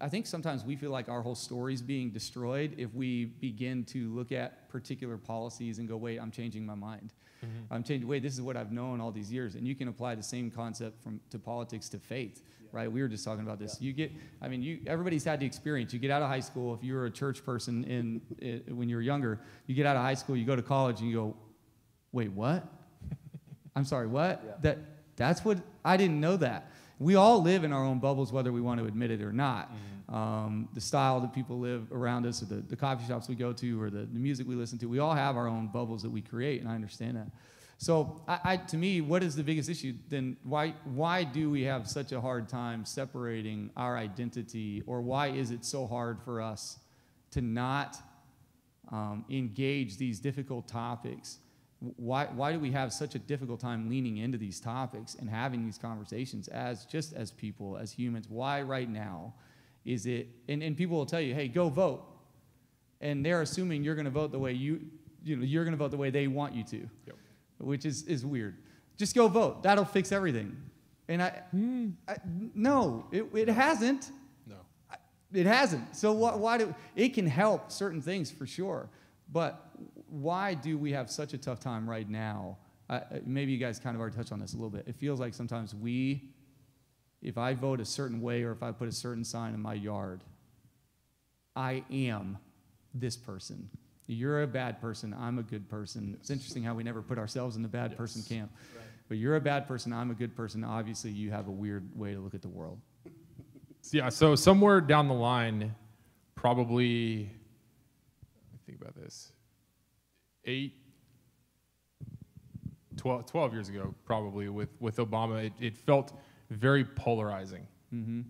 I think sometimes we feel like our whole story is being destroyed if we begin to look at particular policies and go wait i'm changing my mind. Mm-hmm. I'm changing wait this is what i've known all these years. And you can apply the same concept from to politics to faith right? We were just talking about this. You get i mean you everybody's had the experience. You get out of high school if you're a church person in, when you're younger you get out of high school you go to college and you go wait what? I'm sorry what? That that's what i didn't know that. We all live in our own bubbles whether we want to admit it or not. Um, the style that people live around us or the, the coffee shops we go to or the, the music we listen to we all have our own bubbles that we create and i understand that so, I, I, to me, what is the biggest issue? Then why why do we have such a hard time separating our identity, or why is it so hard for us to not um, engage these difficult topics? Why why do we have such a difficult time leaning into these topics and having these conversations as just as people, as humans? Why right now Is it, and, and people will tell you, hey, go vote. And they're assuming you're going to vote the way you, you know, you're going to vote the way they want you to, Yep. Which is, is weird. Just go vote. That'll fix everything. And I, I no, it, it hasn't. No. It hasn't. So why, why do it can help certain things for sure, but why do we have such a tough time right now? Uh, maybe you guys kind of already touched on this a little bit. It feels like sometimes we, if I vote a certain way or if I put a certain sign in my yard, I am this person. You're a bad person. I'm a good person. It's interesting how we never put ourselves in the bad person camp. But you're a bad person. I'm a good person. Obviously, you have a weird way to look at the world. Yeah, so somewhere down the line, probably, let me think about this, eight, 12, 12 years ago, probably, with, with Obama, it, it felt very polarizing. Mm-hmm.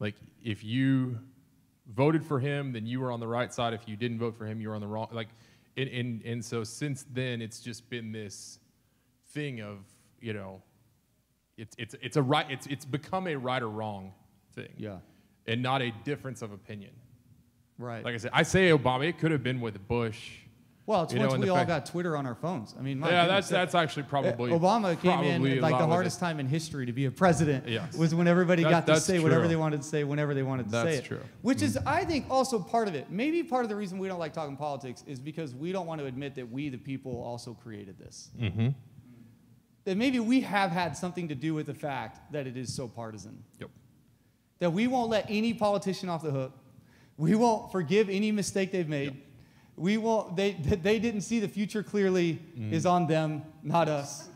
Like, if you voted for him, then you were on the right side. If you didn't vote for him, you were on the wrong. Like, and, and, and so since then, it's just been this thing of, you know, it's, it's, it's, a right, it's, it's become a right or wrong thing Yeah. and not a difference of opinion. Right. Like I said, I say Obama. It could have been with Bush. Well, it's You once and we all fact- got Twitter on our phones. I mean, my yeah, goodness, that's that's actually probably uh, Obama came probably in like the hardest time in history to be a president. Yes. Was when everybody That- got to say whatever they wanted to say whenever they wanted to say That's it. true. Which is, I think, also part of it. Maybe part of the reason we don't like talking politics is because we don't want to admit that we, the people, also created this. Mm-hmm. That maybe we have had something to do with the fact that it is so partisan. Yep. That we won't let any politician off the hook. We won't forgive any mistake they've made. We won't, they, they didn't see the future clearly mm-hmm. is on them, not us.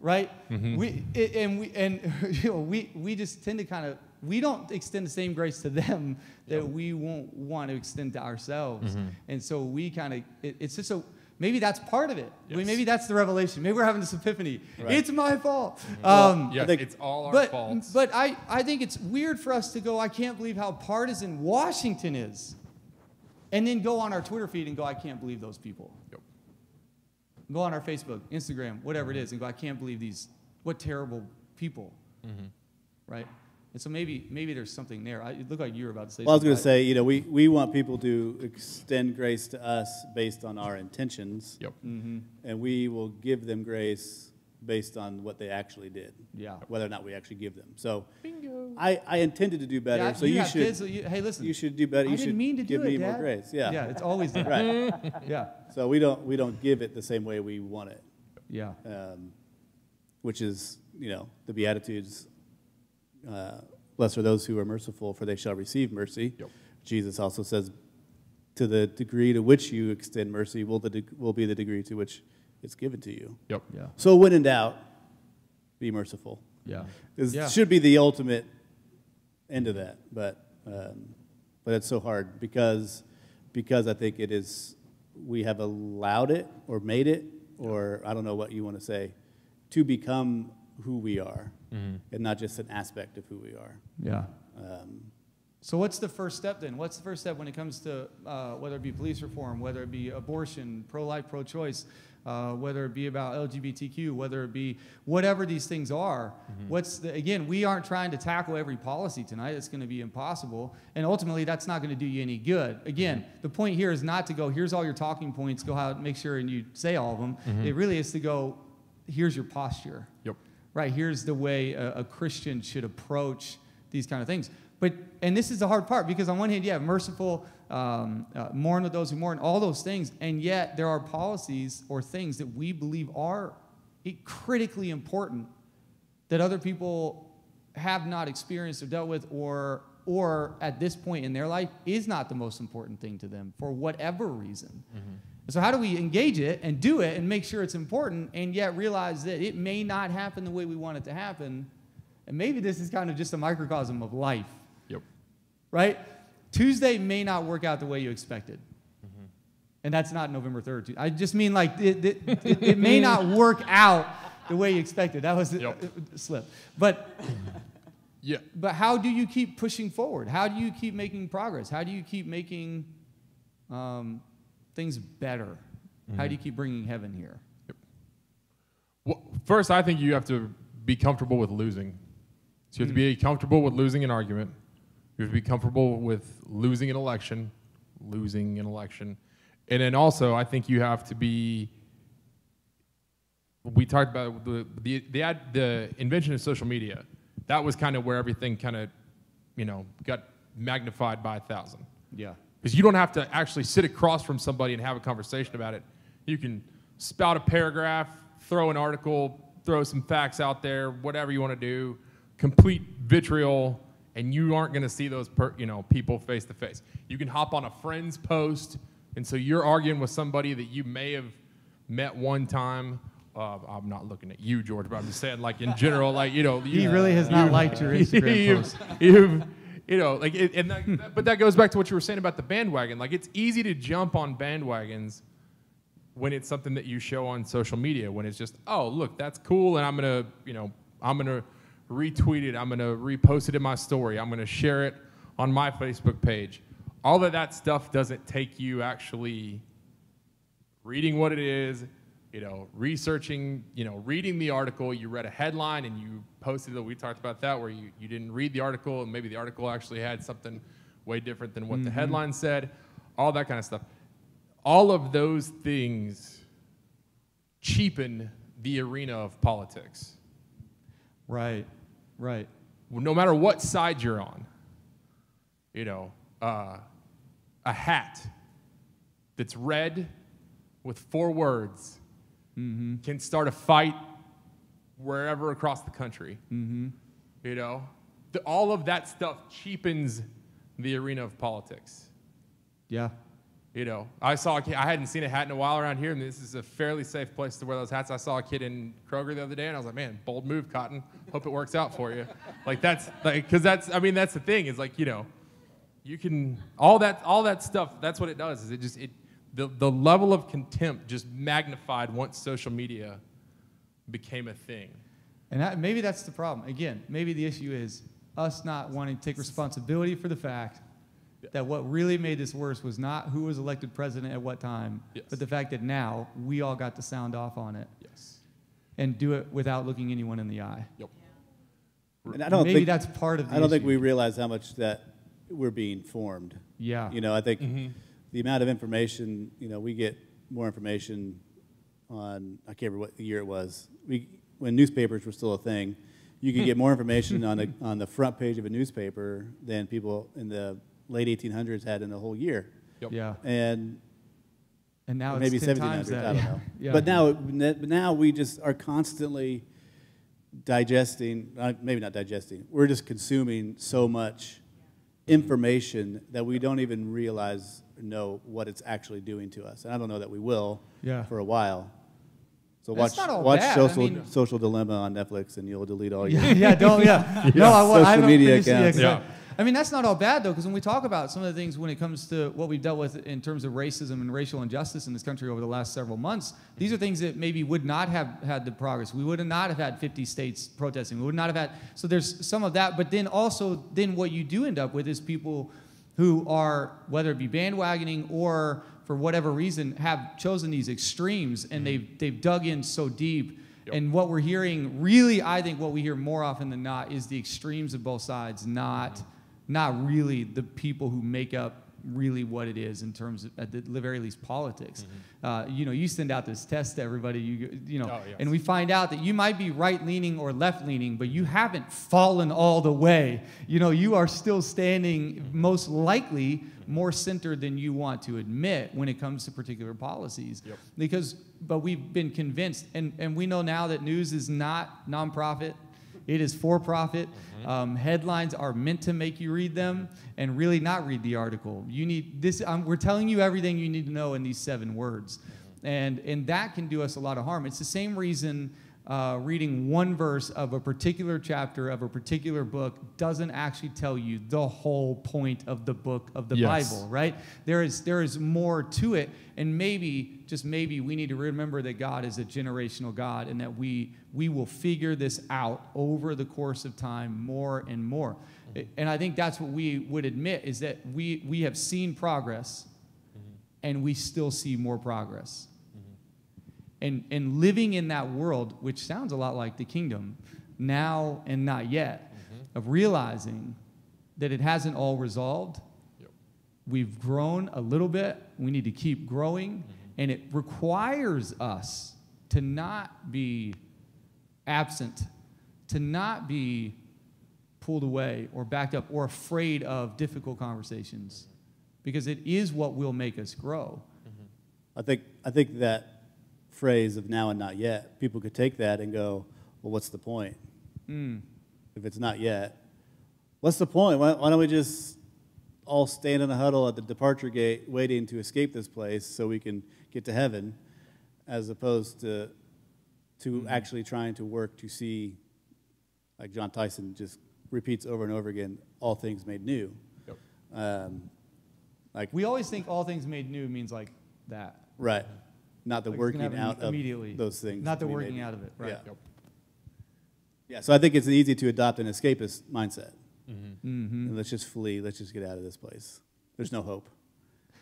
Right? Mm-hmm. We, it, and we, and, you know, we, we just tend to kind of, we don't extend the same grace to them that we won't want to extend to ourselves. Mm-hmm. And so we kind of, it, it's just so, maybe that's part of it. We- Maybe that's the revelation. Maybe we're having this epiphany. Right. It's my fault. Um, Yeah, think- it's all our but, fault. but I, I think it's weird for us to go, I can't believe how partisan Washington is. And then go on our Twitter feed and go, I can't believe those people. Yep. Go on our Facebook, Instagram, whatever it is, and go, I can't believe these, what terrible people. Mm-hmm. Right? And so maybe maybe there's something there. I, it looked like you were about to say Well, I was going to say, you know, we, we want people to extend grace to us based on our intentions, Yep. Mm-hmm. and we will give them grace based on what they actually did, Yeah. whether or not we actually give them. So, I, I intended to do better. Yeah, so you, you should kids, so you, hey, listen. you should do better. I You didn't should mean to give do it, me more Dad. grace. Yeah, Yeah, it's always there. right. Yeah. So we don't we don't give it the same way we want it, Yeah. um, which is you know the Beatitudes. Uh, Blessed are those who are merciful, for they shall receive mercy. Yep. Jesus also says, to the degree to which you extend mercy will the will be the degree to which it's given to you. Yep. Yeah. So when in doubt, be merciful. Yeah. This Yeah. should be the ultimate end of that, but um, but it's so hard because because I think it is we have allowed it or made it or I don't know what you want to say to become who we are and not just an aspect of who we are. Yeah. Um, So what's the first step then? What's the first step when it comes to uh, whether it be police reform, whether it be abortion, pro-life, pro-choice, uh, whether it be about LGBTQ, whether it be whatever these things are? Mm-hmm. What's the, again? We aren't trying to tackle every policy tonight. It's going to be impossible, and ultimately, that's not going to do you any good. Again, mm-hmm. the point here is not to go. Here's all your talking points. Go out, make sure, and you say all of them. Mm-hmm. It really is to go. Here's your posture Yep. right here's the way a, a christian should approach these kind of things but and this is the hard part because on one hand yeah merciful um, uh, mourn with those who mourn all those things. And yet there are policies or things that we believe are critically important that other people have not experienced or dealt with or or at this point in their life is not the most important thing to them for whatever reason. So how do we engage it and do it and make sure it's important and yet realize that it may not happen the way we want it to happen? And maybe this is kind of just a microcosm of life. Yep. right tuesday may not work out the way you expected and that's not november 3rd i just mean like it, it, it, it may not work out the way you expected that was a, Yep. a slip but Yeah. but how do you keep pushing forward? How do you keep making progress? How do you keep making um, things better? How do you keep bringing heaven here? Well, first, I think you have to be comfortable with losing. So you have to be comfortable with losing an argument. You have to be comfortable with losing an election, losing an election. And then also, I think you have to be. We talked about the the the, ad, the invention of social media. That was kind of where everything kind of, you know, got magnified by a thousand. Yeah. Because you don't have to actually sit across from somebody and have a conversation about it. You can spout a paragraph, throw an article, throw some facts out there, whatever you want to do, complete vitriol, and you aren't going to see those per, you know people face to face. You can hop on a friend's post, and so you're arguing with somebody that you may have met one time. Uh, I'm not looking at you, George, but I'm just saying, like in general, like you know, He really has not liked your Instagram you've, post. you've, you know, like, it, and that, but that goes back to what you were saying about the bandwagon. Like, it's easy to jump on bandwagons when it's something that you show on social media. When it's just, oh, look, that's cool, and I'm gonna, you know, I'm gonna retweet it, I'm gonna repost it in my story, I'm gonna share it on my Facebook page. All of that stuff doesn't take you actually reading what it is, you know, researching, you know, reading the article. You read a headline and you posted it. We talked about that where you, you didn't read the article and maybe the article actually had something way different than what the mm-hmm. headline said, all that kind of stuff. All of those things cheapen the arena of politics. Right. Right. no matter what side you're on, you know, uh, a hat that's red with four words can start a fight wherever across the country. You know, the, all of that stuff cheapens the arena of politics. Yeah. You know, I saw a kid, I hadn't seen a hat in a while around here, and this is a fairly safe place to wear those hats. I saw a kid in Kroger the other day, and I was like, man, bold move, Cotton. Hope it works out for you. like that's like, cause that's, I mean, that's the thing is like, you know, you can all that all that stuff. That's what it does. Is it just it the the level of contempt just magnified once social media became a thing. And that, maybe that's the problem. Again, maybe the issue is us not wanting to take responsibility for the fact that what really made this worse was not who was elected president at what time, Yes. but the fact that now we all got to sound off on it Yes. and do it without looking anyone in the eye. Yep. And I don't maybe think, that's part of the I don't think we realize how much that we're being formed. Yeah. You know, I think Mm-hmm. the amount of information, you know, we get more information on, I can't remember what year it was. We, when newspapers were still a thing, you could get more information on the, on the front page of a newspaper than people in the late 1800s had in a whole year. Yep. Yeah. And And now maybe it's 10 1700s, that. I don't yeah. know. Yeah. But now, but now we just are constantly digesting, uh, maybe not digesting, we're just consuming so much information that we don't even realize or know what it's actually doing to us. And I don't know that we will Yeah. for a while. So watch, watch bad. I social, mean- social Dilemma on Netflix and you'll delete all your. yeah, yeah, don't, yeah. No, I, wa- I Social haven't media finished it yet, accounts. 'cause Yeah. I, mean, that's not all bad, though, because when we talk about some of the things when it comes to what we've dealt with in terms of racism and racial injustice in this country over the last several months, these are things that maybe would not have had the progress. We would not have had 50 states protesting. We would not have had, so there's some of that. But then also, then what you do end up with is people who are, whether it be bandwagoning or for whatever reason, have chosen these extremes and mm-hmm. they've, they've dug in so deep. Yep. And what we're hearing, really, I think what we hear more often than not is the extremes of both sides, not, mm-hmm. Not really the people who make up really what it is in terms of, at the very least, politics. Mm-hmm. Uh, you know, you send out this test to everybody, you, you know, Oh, yes. and we find out that you might be right leaning or left leaning, but you haven't fallen all the way. You know, you are still standing mm-hmm. most likely mm-hmm. more centered than you want to admit when it comes to particular policies. Yep. Because, but we've been convinced, and, and we know now that news is not nonprofit. It is for profit. Um, headlines are meant to make you read them and really not read the article. You need this. Um, we're telling you everything you need to know in these seven words, and and that can do us a lot of harm. It's the same reason uh, reading one verse of a particular chapter of a particular book doesn't actually tell you the whole point of the book of the Yes. Bible, right? There is there is more to it, and maybe just maybe we need to remember that God is a generational God, and that we we will figure this out over the course of time more and more. And I think that's what we would admit is that we we have seen progress, and we still see more progress. And and living in that world, which sounds a lot like the kingdom, now and not yet, mm-hmm. of realizing that it hasn't all resolved. Yep. We've grown a little bit. We need to keep growing. Mm-hmm. And it requires us to not be absent, to not be pulled away or backed up or afraid of difficult conversations because it is what will make us grow. Mm-hmm. I think, I think that phrase of now and not yet, people could take that and go, well, what's the point? Mm. If it's not yet, what's the point? Why, why don't we just all stand in a huddle at the departure gate waiting to escape this place so we can get to heaven as opposed to, to actually trying to work to see, like Jon Tyson just repeats over and over again, all things made new. Yep. Um, like, We always think all things made new means like that. right. Not the Like working out of those things. Not the working out of it, right. Yeah. Yep. Yeah, so I think it's easy to adopt an escapist mindset. Mm-hmm. And let's just flee, let's just get out of this place. There's no hope.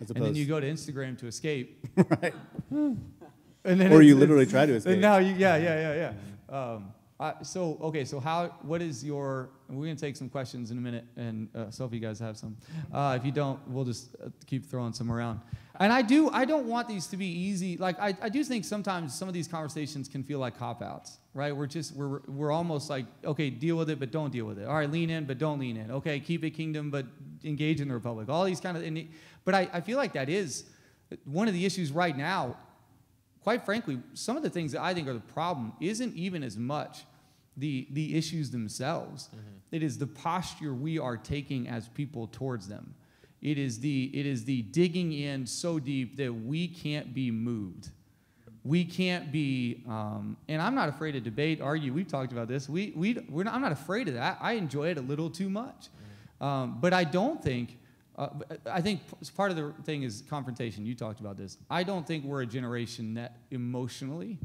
As And then you go to Instagram to escape. right? And then Or you literally try to escape. And now you, yeah, yeah, yeah, yeah. Um, I, so okay, so how? What is your? We're gonna take some questions in a minute, and uh, so if you guys have some, uh, if you don't, we'll just uh, keep throwing some around. And I do, I don't want these to be easy. Like I, I do think sometimes some of these conversations can feel like cop outs, right? We're just, we're, we're almost like, okay, deal with it, but don't deal with it. All right, lean in, but don't lean in. Okay, keep it kingdom, but engage in the republic. All these kind of, it, but I, I feel like that is one of the issues right now quite frankly, some of the things that I think are the problem isn't even as much the, the issues themselves. It is the posture we are taking as people towards them. It is, the, it is the digging in so deep that we can't be moved. We can't be, um, and I'm not afraid to debate, argue. We've talked about this. We, we, we're not, I'm not afraid of that. I enjoy it a little too much. Um, but I don't think, uh, I think part of the thing is confrontation. You talked about this. I don't think we're a generation that emotionally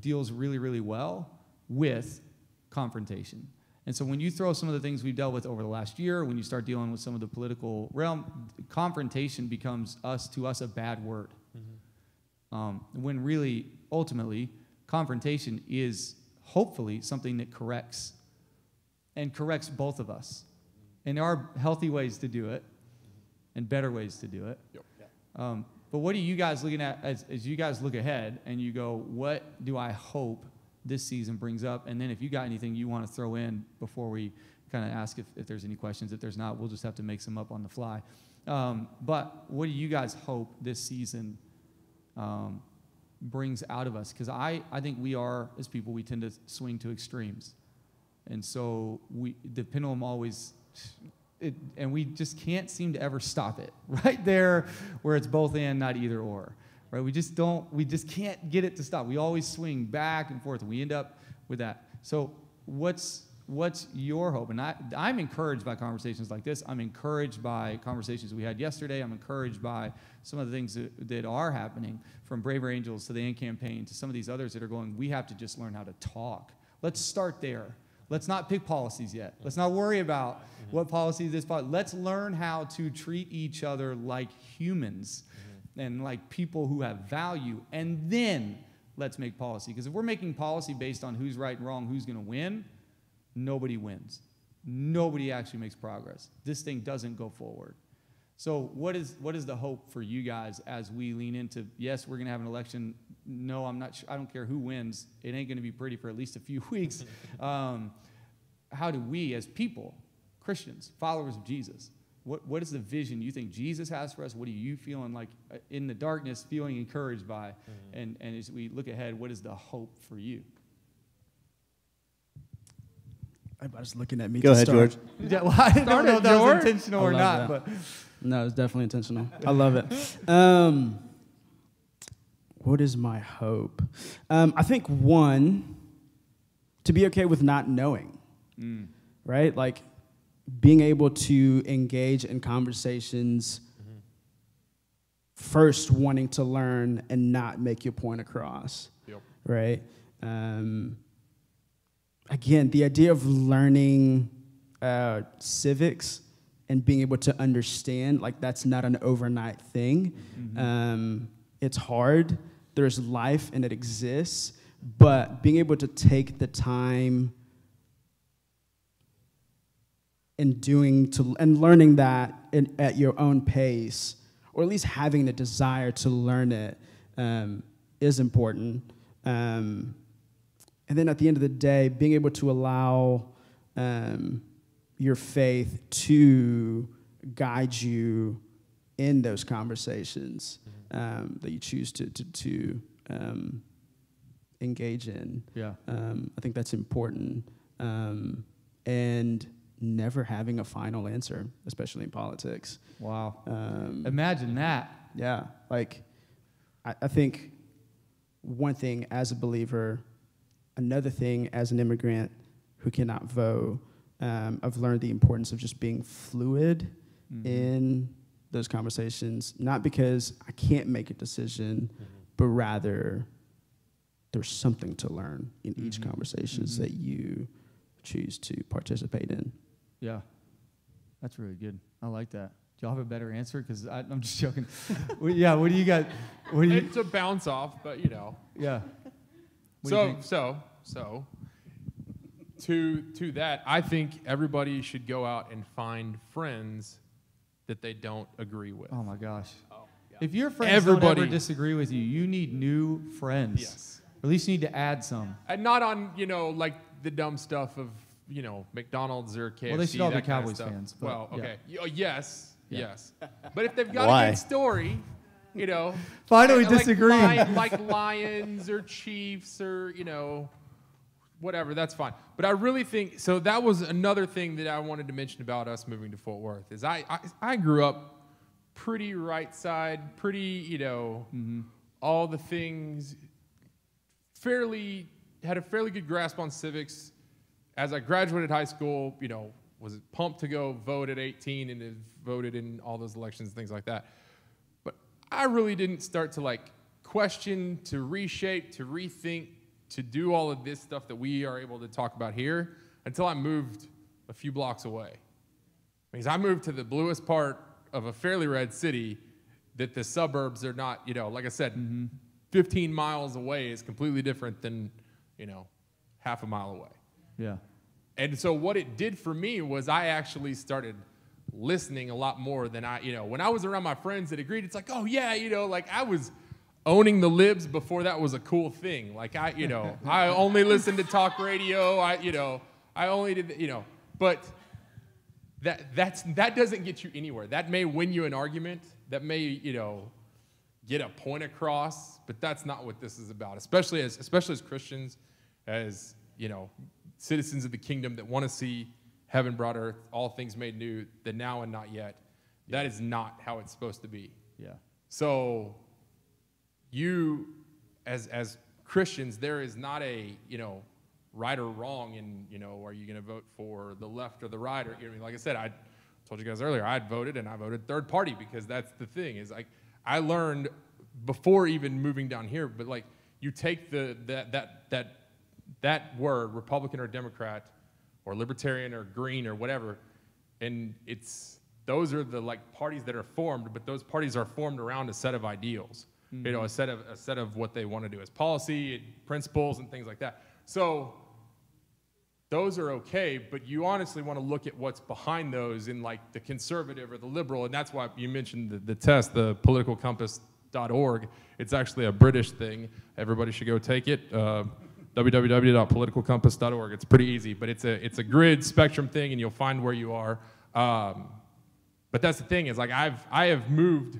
deals really, really well with confrontation. And so when you throw some of the things we've dealt with over the last year, when you start dealing with some of the political realm, confrontation becomes us to us a bad word. Um, when really, ultimately, confrontation is hopefully something that corrects and corrects both of us. And there are healthy ways to do it and better ways to do it. Yep. Um, but what are you guys looking at as, as you guys look ahead and you go, what do I hope this season brings up? And then if you got anything you want to throw in before we kind of ask if, if there's any questions, if there's not, we'll just have to make some up on the fly. Um, but what do you guys hope this season um, brings out of us? Because I, I think we are, as people, we tend to swing to extremes. And so we, the pendulum always, it, and we just can't seem to ever stop it right there where it's both and, not either or. Right? We just don't, we just can't get it to stop. We always swing back and forth, and we end up with that. So, what's, what's your hope? And I, I'm encouraged by conversations like this. I'm encouraged by conversations we had yesterday. I'm encouraged by some of the things that, that are happening from Braver Angels to the AND campaign to some of these others that are going, we have to just learn how to talk. Let's start there. Let's not pick policies yet. Let's not worry about what policy this policy. Let's learn how to treat each other like humans and like people who have value, and then let's make policy. Because if we're making policy based on who's right and wrong, who's going to win, nobody wins. Nobody actually makes progress. This thing doesn't go forward. So, what is what is the hope for you guys as we lean into? Yes, we're going to have an election. No, I'm not. Sure, I don't care who wins. It ain't going to be pretty for at least a few weeks. Um, how do we, as people, Christians, followers of Jesus, what what is the vision you think Jesus has for us? What are you feeling like uh, in the darkness, feeling encouraged by? And and as we look ahead, what is the hope for you? Everybody's looking at me. Go to ahead, start. George. Yeah, well, I don't know if that was intentional or not, that. but No, it's definitely intentional. I love it. Um, what is my hope? Um, I think one, to be okay with not knowing, Mm. right? Like being able to engage in conversations, first wanting to learn and not make your point across, Yep. right? Um, again, the idea of learning uh, civics and being able to understand, like that's not an overnight thing. Um, it's hard. There's life and it exists, but being able to take the time and doing to and learning that in, at your own pace, or at least having the desire to learn it, um, is important. Um, and then at the end of the day, being able to allow um, your faith to guide you in those conversations um, that you choose to to, to um, engage in. Yeah. Um, I think that's important. Um, and never having a final answer, especially in politics. Wow. Um, Imagine that. yeah, like I, I think one thing as a believer, another thing as an immigrant who cannot vote, um, I've learned the importance of just being fluid Mhm. in those conversations, not because I can't make a decision, but rather there's something to learn in each Mhm. conversations Mhm. that you choose to participate in. Yeah. That's really good. I like that. Do y'all have a better answer? Because I'm just joking. Well, yeah. What do you got? What do you? It's a bounce off, but you know. Yeah. What so so so to to that, I think everybody should go out and find friends that they don't agree with. Oh my gosh. Oh, yeah. If your friends don't Everybody- ever disagree with you, you need new friends. Yes. Or at least you need to add some. And not on, you know, like the dumb stuff of, you know, McDonald's or KFC. Well, they should all be that kind of Cowboys fans, but, Well, okay. Y- oh, yes, Yeah. yes. But if they've got Why? a good story, you know. Finally like disagreeing. Lion- like Lions or Chiefs or, you know, whatever, that's fine. But I really think, so that was another thing that I wanted to mention about us moving to Fort Worth is I, I, I grew up pretty right side, pretty, you know, Mm-hmm. all the things fairly had a fairly good grasp on civics. As I graduated high school, you know, was pumped to go vote at 18 and have voted in all those elections and things like that. But I really didn't start to like question, to reshape, to rethink, to do all of this stuff that we are able to talk about here until I moved a few blocks away. Because I moved to the bluest part of a fairly red city that the suburbs are not, you know, like I said, mm-hmm. 15 miles away is completely different than, you know, half a mile away. Yeah. And so what it did for me was I actually started listening a lot more than I, you know, when I was around my friends that agreed, it's like, oh yeah, you know, like I was owning the libs before that was a cool thing. Like I, you know, I only listened to talk radio. I, you know, I only did, you know, but that that's that doesn't get you anywhere. That may win you an argument. That may, you know, get a point across, but that's not what this is about. Especially as especially as Christians, as you know, citizens of the kingdom that want to see heaven brought earth, all things made new, the now and not yet. That is not how it's supposed to be. Yeah. So you as as Christians, there is not a, you know, right or wrong in, you know, are you going to vote for the left or the right or you know, like I said, I told you guys earlier, I voted and I voted third party because that's the thing is like I learned before even moving down here, but like you take the that that that that word Republican or Democrat or Libertarian or Green or whatever, and it's those are the like parties that are formed, but those parties are formed around a set of ideals, you know, a set of a set of what they want to do as policy, and principles, and things like that. So those are okay, but you honestly want to look at what's behind those in like the conservative or the liberal, and that's why you mentioned the, the test, the politicalcompass.org. It's actually a British thing. Everybody should go take it. Uh, www.politicalcompass.org. It's pretty easy, but it's a it's a grid spectrum thing, and you'll find where you are. Um, but that's the thing is like I've I have moved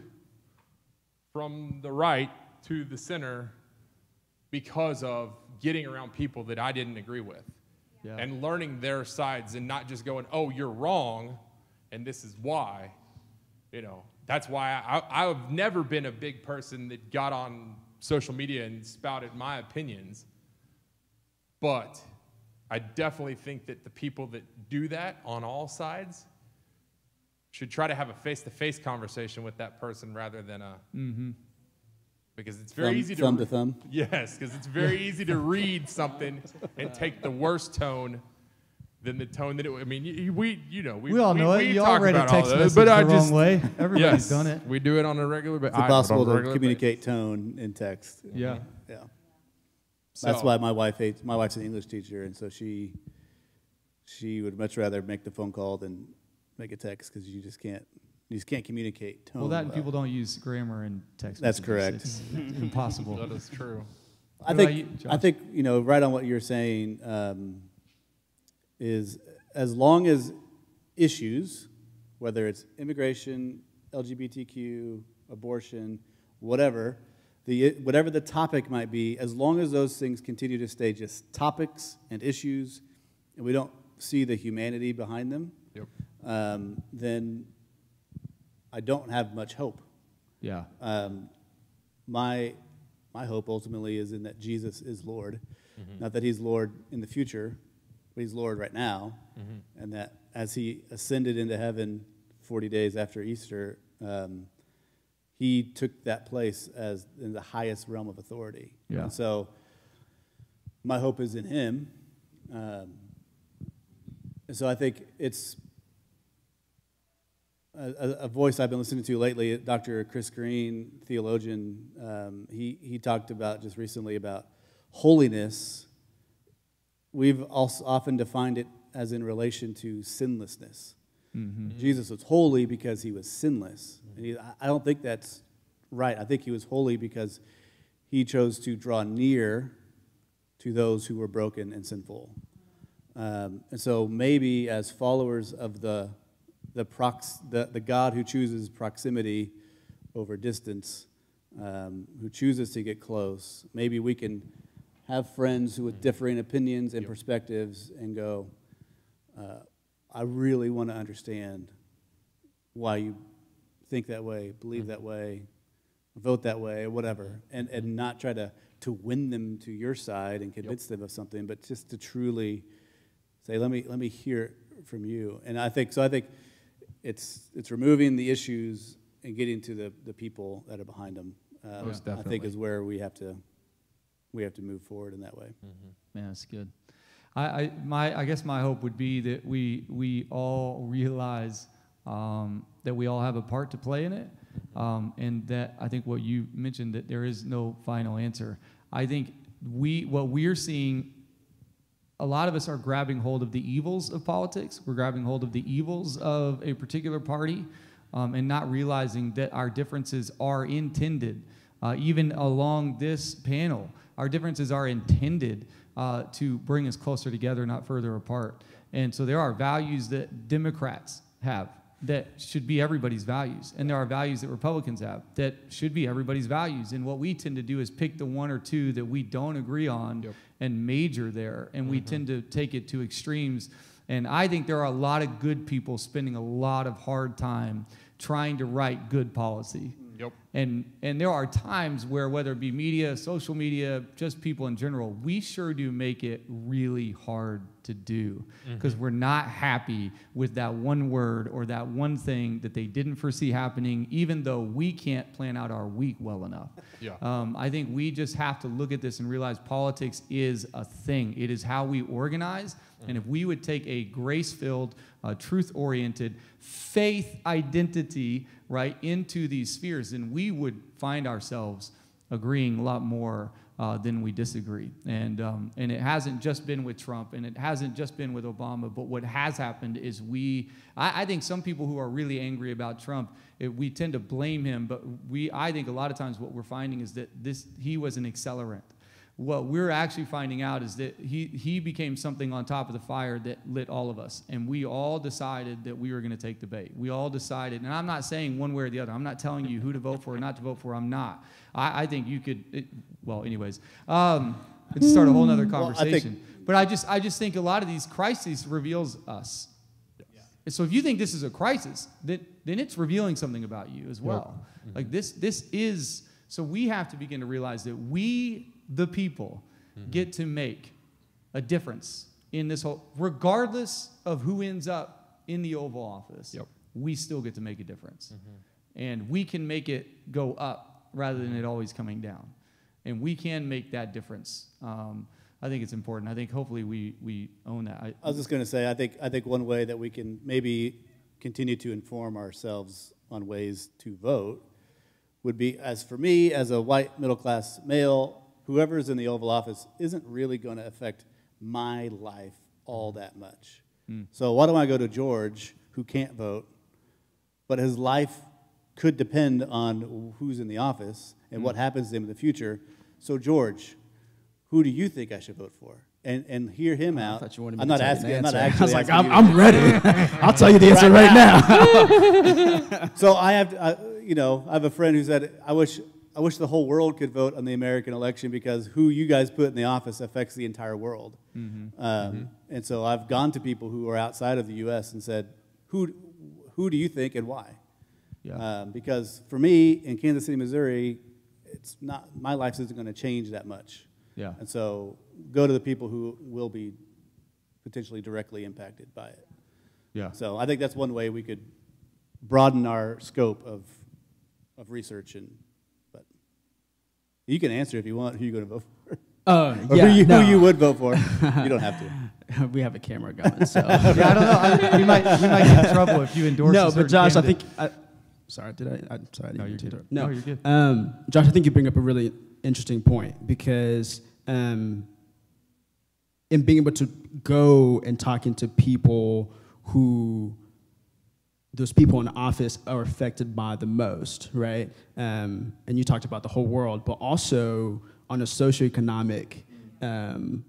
from the right to the center because of getting around people that I didn't agree with Yeah. and learning their sides and not just going, oh, you're wrong, and this is why. You know, that's why I, I've never been a big person that got on social media and spouted my opinions. But I definitely think that the people that do that on all sides should try to have a face to face conversation with that person rather than a. Mm-hmm. Because it's very Thumb- easy to. thumb to thumb. Yes, because it's very easy to read something and take the worst tone than the tone that it. I mean, you, we, you know, we, We all know it. You all talk read a all text those, message but the I wrong just, way. Everybody's yes, done it. We do it on a regular basis. It's impossible to communicate tone in text. Yeah. Yeah. That's So- why my wife hates, my wife's an English teacher, and so she she would much rather make the phone call than make a text because you just can't you just can't communicate tone. Well, that and people don't use grammar in text. That's messages. correct. It's impossible. That is true. I think you, I think you know right on what you're saying um, is as long as issues, whether it's immigration, LGBTQ, abortion, whatever, the whatever the topic might be, as long as those things continue to stay just topics and issues, and we don't see the humanity behind them, Yep. um, then I don't have much hope. Yeah. Um, my my hope ultimately is in that Jesus is Lord, not that He's Lord in the future, but He's Lord right now, and that as He ascended into heaven 40 days after Easter, um, He took that place as in the highest realm of authority. Yeah. And so my hope is in Him. Um, and so I think it's a, a a voice I've been listening to lately, Dr. Chris Green, theologian, um, he, he talked about just recently about holiness. We've also often defined it as in relation to sinlessness. Jesus was holy because he was sinless. And he, I- don't think that's right. I think he was holy because he chose to draw near to those who were broken and sinful. Um, and so maybe as followers of the, the, prox, the, the God who chooses proximity over distance, um, who chooses to get close, maybe we can have friends who with differing opinions and perspectives and go, uh, I really want to understand why you think that way, believe that way, vote that way, whatever, and, and not try to, to win them to your side and convince them of something, but just to truly say, let me, let me hear it from you. And I think, so I think it's, it's removing the issues and getting to the, the people that are behind them. um, Most I think is where we have to, we have to move forward in that way. Man, that's good. I, I, my, I guess my hope would be that we, we all realize um, that we all have a part to play in it, um, and that I think what you mentioned that there is no final answer. I think we, what we're seeing, a lot of us are grabbing hold of the evils of politics. We're grabbing hold of the evils of a particular party, um, and not realizing that our differences are intended. Uh, even along this panel, our differences are intended uh, to bring us closer together, not further apart. And so there are values that Democrats have that should be everybody's values. And there are values that Republicans have that should be everybody's values. And what we tend to do is pick the one or two that we don't agree on Yep. and major there. And we tend to take it to extremes. And I think there are a lot of good people spending a lot of hard time trying to write good policy. Yep. And and there are times where whether it be media, social media, just people in general, we sure do make it really hard to do because we're not happy with that one word or that one thing that they didn't foresee happening, even though we can't plan out our week well enough. Yeah. Um, I think we just have to look at this and realize politics is a thing. It is how we organize. And if we would take a grace filled, uh, truth oriented, faith identity, right, into these spheres, then we would find ourselves agreeing a lot more uh, than we disagree. And, um, and it hasn't just been with Trump and it hasn't just been with Obama, but what has happened is we, I, I think some people who are really angry about Trump, it, we tend to blame him, but we, I think a lot of times what we're finding is that this, he was an accelerant. What we're actually finding out is that he, he became something on top of the fire that lit all of us. And we all decided that we were going to take the bait. We all decided, and I'm not saying one way or the other. I'm not telling you who to vote for or not to vote for. I'm not. I, I think you could, it, well, anyways, um, let's start a whole nother Well, I think- conversation. but I just, I just think a lot of these crises reveals us. And so if you think this is a crisis, then, then it's revealing something about you as well. Like this, this is, so we have to begin to realize that we, the people, get to make a difference in this whole, regardless of who ends up in the Oval Office, Yep. we still get to make a difference. And we can make it go up rather than it always coming down. And we can make that difference. Um, I think it's important. I think hopefully we, we own that. I, I was just going to say, I think, I think one way that we can maybe continue to inform ourselves on ways to vote would be, as for me, as a white middle class male, whoever is in the Oval Office isn't really going to affect my life all mm-hmm. that much. Mm. So why don't I go to George, who can't vote, but his life could depend on who's in the office and what mm. happens to him in the future. So George, who do you think I should vote for? And and hear him I out. thought you wanted I'm not asking. the I'm not actually. I was like, I'm. I'm ready. I'll tell you the answer Right right now. So I have, I, you know, I have a friend who said, I wish, I wish the whole world could vote on the American election because who you guys put in the office affects the entire world. Um, And so I've gone to people who are outside of the U.S. and said, who, who do you think and why? Yeah. Um, because for me in Kansas City, Missouri, it's not my life isn't going to change that much. Yeah. And so go to the people who will be potentially directly impacted by it. Yeah. So I think that's one way we could broaden our scope of, of research and, you can answer if you want who you're going to vote for. Uh, Or yeah, who, you, no. who you would vote for. You don't have to. we have a camera going, so. yeah, I don't know. I, we might we might get in trouble if you endorse. no, certain but Josh, I think. I, sorry, did I? I'm sorry, I didn't No, you're to good. No, No, you're good. Um, Josh, I think you bring up a really interesting point because um, in being able to go and talking to people who those people in office are affected by the most, right? Um, and you talked about the whole world, but also on a socioeconomic um,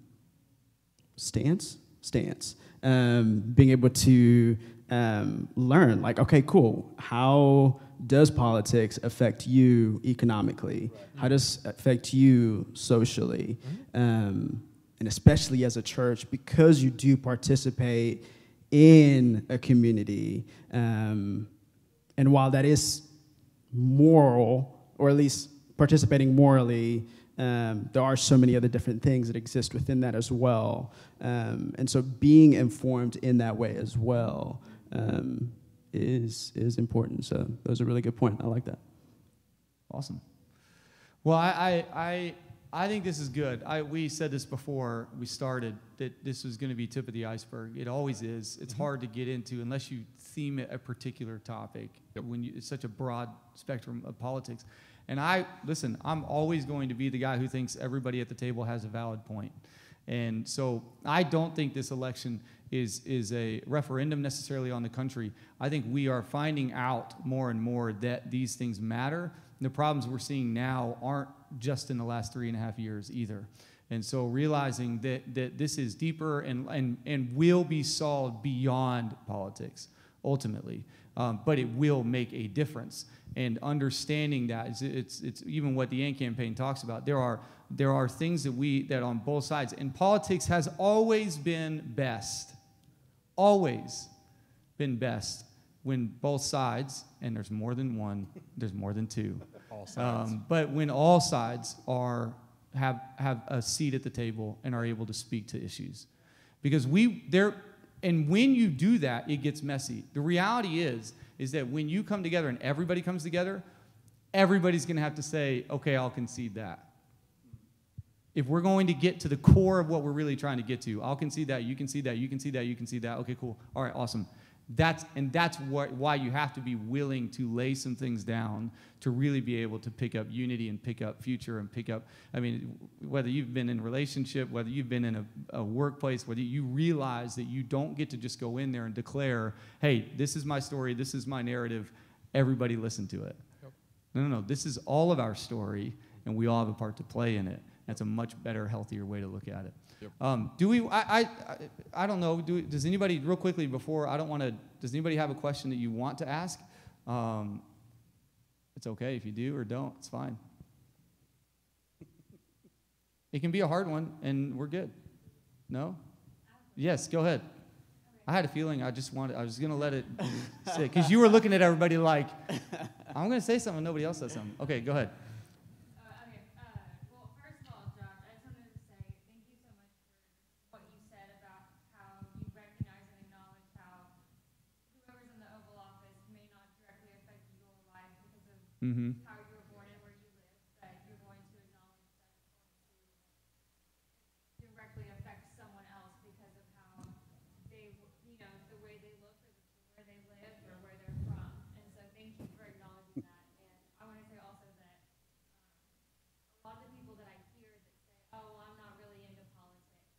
stance, stance, um, being able to um, learn, like, okay, cool. How does politics affect you economically? How does it affect you socially? Um, and especially as a church, because you do participate in a community. Um, and while that is moral, or at least participating morally, um, there are so many other different things that exist within that as well. Um, and so being informed in that way as well um, is, is important. So that was a really good point. I like that. Awesome. Well, I, I, I, I think this is good. I, we said this before we started that this was going to be tip of the iceberg. It always is. It's mm-hmm. hard to get into unless you theme it a particular topic. When you, it's such a broad spectrum of politics, and I listen. I'm always going to be the guy who thinks everybody at the table has a valid point. And so I don't think this election is, is a referendum necessarily on the country. I think we are finding out more and more that these things matter. The problems we're seeing now aren't just in the last three and a half years either. And so realizing that, that this is deeper and, and, and will be solved beyond politics ultimately, um, but it will make a difference. And understanding that it's, it's, it's even what the AND campaign talks about. There are there are things that we that on both sides. And politics has always been best, always been best when both sides, and there's more than one, there's more than two. All sides. Um, but when all sides are have have a seat at the table and are able to speak to issues, because we there, and when you do that, it gets messy. The reality is is that when you come together and everybody comes together, everybody's going to have to say, okay, I'll concede that. If we're going to get to the core of what we're really trying to get to, I'll concede that, you can see that, you can see that, you can see that. Okay, cool. All right, awesome. That's and that's what why you have to be willing to lay some things down to really be able to pick up unity and pick up future and pick up. I mean, whether you've been in a relationship, whether you've been in a, a workplace, whether you realize that you don't get to just go in there and declare, "Hey, this is my story, this is my narrative." Everybody listen to it. No, no, no. This is all of our story, and we all have a part to play in it. That's a much better, healthier way to look at it. Um, do we? I, I, I- don't know. Do, does anybody, real quickly, before I don't want to. Does anybody have a question that you want to ask? Um, it's okay if you do or don't. It's fine. It can be a hard one, and we're good. No? Yes. Go ahead. I had a feeling I just wanted. I was gonna let it sit because you were looking at everybody like, I'm gonna say something. Nobody else says something. Okay, go ahead. Uh, okay. Uh, well, first of all, Josh, I just wanted to say thank you so much for what you said about how you recognize and acknowledge how whoever's in the Oval Office may not directly affect your life because of Mm-hmm. how you were born and where you live, but you're going to acknowledge that it's going to directly affect someone else because of how they, you know, the way they look or where they live or where they're from. And so thank you for acknowledging that. And I want to say also that um, a lot of the people that I hear that say, oh, well, I'm not really into politics,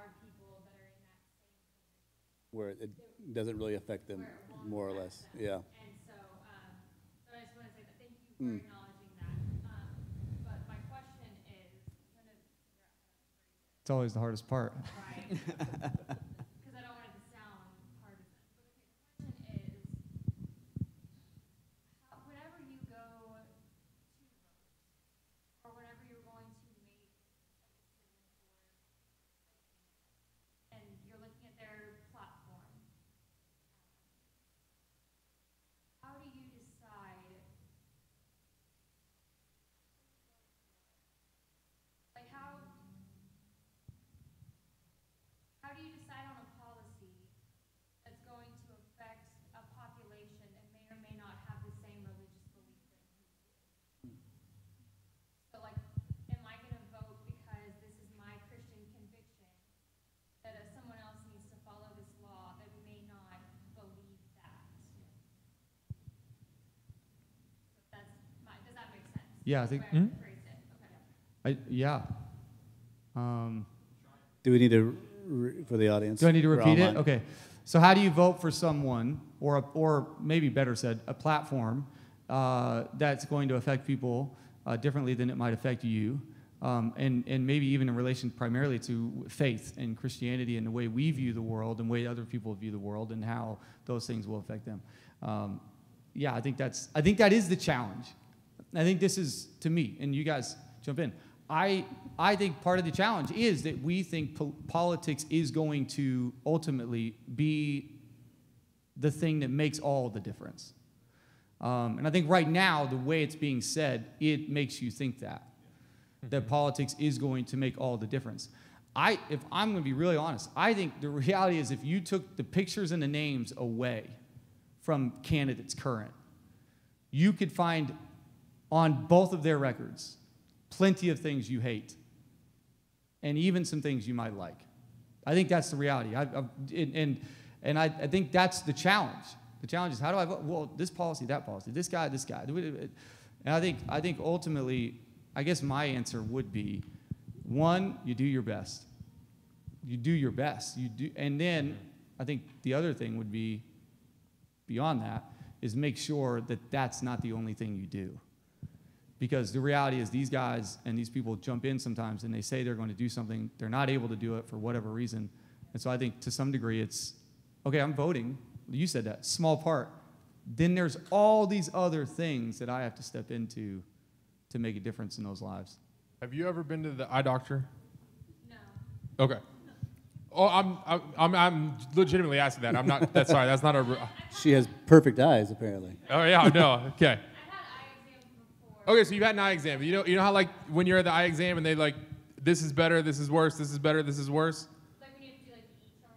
are people that are in that same position. where it doesn't really affect them, more or less, yeah. And so, um, so I just want to say that thank you for acknowledging that. Um, but my question is, kind Mm. of, It's always the hardest part. right? Because I don't want it to sound partisan. But the question is, how, whenever you go to vote, or whenever you're going to make a decision for, and you're looking at their platform, how do you decide? Like how, how do you decide on a policy that's going to affect a population that may or may not have the same religious belief that you do? So like, am I gonna vote because this is my Christian conviction, that if someone else needs to follow this law that may not believe that? That's my, does that make sense? Yeah, I think- The way I phrased it, okay. I, yeah. Um, Do we need to, re- for the audience? do I need to repeat it? Okay. So how do you vote for someone, or a, or maybe better said, a platform uh, that's going to affect people uh, differently than it might affect you, um, and and maybe even in relation primarily to faith and Christianity and the way we view the world and the way other people view the world and how those things will affect them. Um, yeah, I think that's I think that is the challenge. I think this is to me, and you guys jump in. I I think part of the challenge is that we think po- politics is going to ultimately be the thing that makes all the difference. Um, and I think right now, the way it's being said, it makes you think that that politics is going to make all the difference. I, if I'm going to be really honest, I think the reality is if you took the pictures and the names away from candidates current, you could find on both of their records plenty of things you hate and even some things you might like. I think that's the reality. I, I, and and, I, I think that's the challenge. The challenge is how do I vote? Well, this policy, that policy, this guy, this guy. And I think, I think ultimately, I guess my answer would be one, you do your best. You do your best. You do, and then I think the other thing would be beyond that is make sure that that's not the only thing you do. Because the reality is, these guys and these people jump in sometimes and they say they're going to do something, they're not able to do it for whatever reason. And so I think to some degree it's okay, I'm voting. You said that, small part. Then there's all these other things that I have to step into to make a difference in those lives. Have you ever been to the eye doctor? No. Okay. Oh, I'm, I'm, I'm, I'm legitimately asking that. I'm not, that's sorry, that's not a, She has perfect eyes, apparently. oh yeah, no, okay. I've had eye exams before. Okay, so you've had an eye exam. You know, you know how like when you're at the eye exam and they like, this is better, this is worse, this is better, this is worse? Like when you have to do like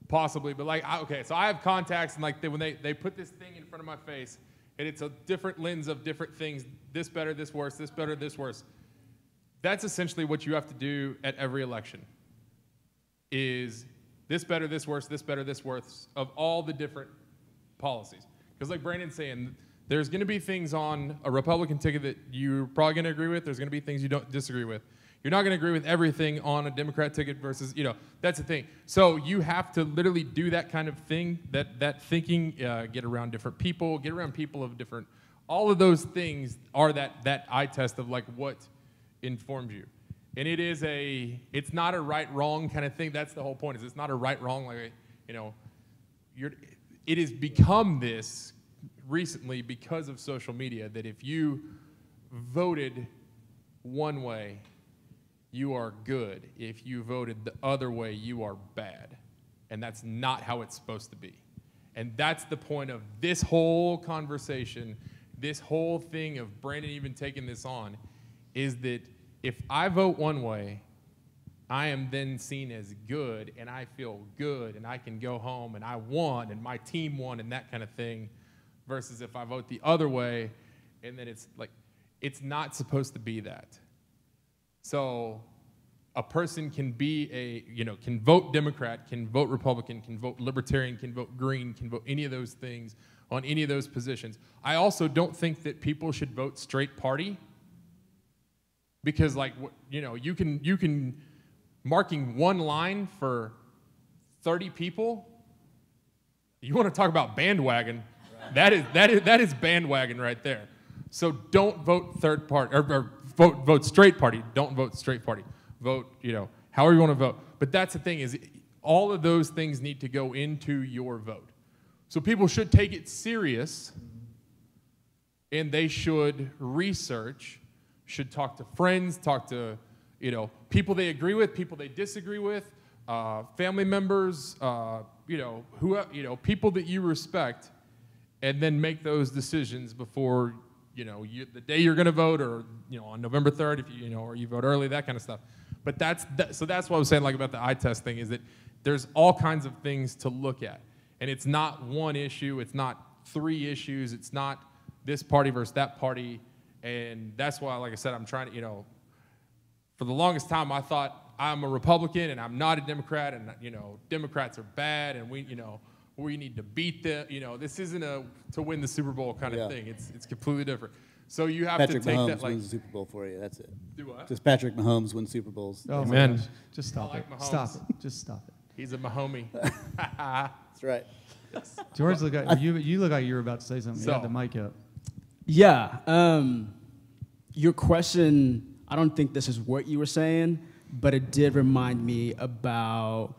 the. Possibly, but like, I, okay, so I have contacts, and like they, when they, they put this thing in front of my face, and it's a different lens of different things this better, this worse, this better, this worse. That's essentially what you have to do at every election is this better, this worse, this better, this worse of all the different policies. Because like Brandon's saying, there's going to be things on a Republican ticket that you're probably going to agree with. There's going to be things you don't disagree with. You're not going to agree with everything on a Democrat ticket versus, you know, that's the thing. So you have to literally do that kind of thing, that that thinking, uh, get around different people, get around people of different. All of those things are that that eye test of like what informs you, and it is a, it's not a right wrong kind of thing. That's the whole point. Is it's not a right wrong like, you know, you're, it has become this recently because of social media that if you voted one way, you are good. If you voted the other way, you are bad. And that's not how it's supposed to be. And that's the point of this whole conversation, this whole thing of Brandon even taking this on, is that if I vote one way, I am then seen as good and I feel good and I can go home and I won and my team won and that kind of thing. Versus if I vote the other way and then it's like, it's not supposed to be that. So a person can be a, you know, can vote Democrat, can vote Republican, can vote Libertarian, can vote Green, can vote any of those things on any of those positions. I also don't think that people should vote straight party because like you know you can you can marking one line for 30 people, you want to talk about bandwagon? That is that is that is bandwagon right there. So don't vote third party or, or vote vote straight party. Don't vote straight party. Vote you know however you want to vote. But that's the thing is all of those things need to go into your vote. So people should take it serious and they should research, should talk to friends, talk to you know people they agree with, people they disagree with, uh, family members, uh, you know who you know people that you respect, and then make those decisions before you know you, the day you're going to vote or you know on November 3rd if you you know or you vote early that kind of stuff. But that's that, so that's what I was saying like about the eye test thing is that there's all kinds of things to look at, and it's not one issue, it's not three issues, it's not this party versus that party. And that's why, like I said, I'm trying to, you know, for the longest time, I thought I'm a Republican and I'm not a Democrat, and, you know, Democrats are bad, and we, you know, we need to beat them. You know, this isn't a to win the Super Bowl kind of Yeah. thing. It's, it's completely different. So you have Patrick to take Mahomes that, like, wins the Super Bowl for you. That's it. do what? Just Patrick Mahomes wins Super Bowls. Oh my Amen. gosh. Just stop like it. Stop it. Just stop it. He's a Mahomie. That's right. George, look like you. You look like you were about to say something. you had the mic up. Yeah. Um, your question, I don't think this is what you were saying, but it did remind me about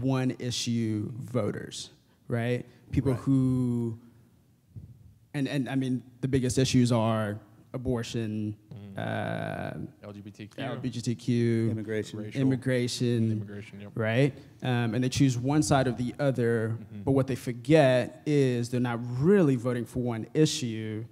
one issue voters, right? People who, and, and I mean, the biggest issues are abortion, uh, LGBTQ. LGBTQ, Immigration. Racial. immigration, Immigration, yep. right? Um, and they choose one side or the other, but what they forget is they're not really voting for one issue.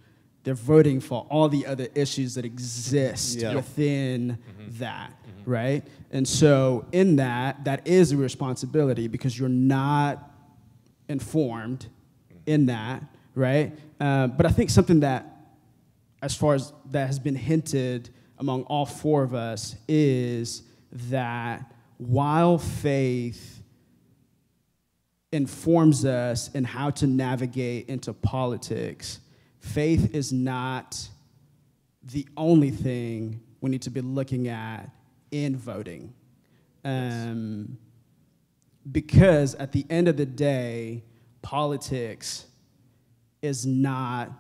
They're voting for all the other issues that exist Yeah. within that, right? And so, in that, that is a responsibility because you're not informed in that, right? Uh, but I think something that as far as that has been hinted among all four of us is that while faith informs us in how to navigate into politics, faith is not the only thing we need to be looking at in voting. Um, because at the end of the day, politics is not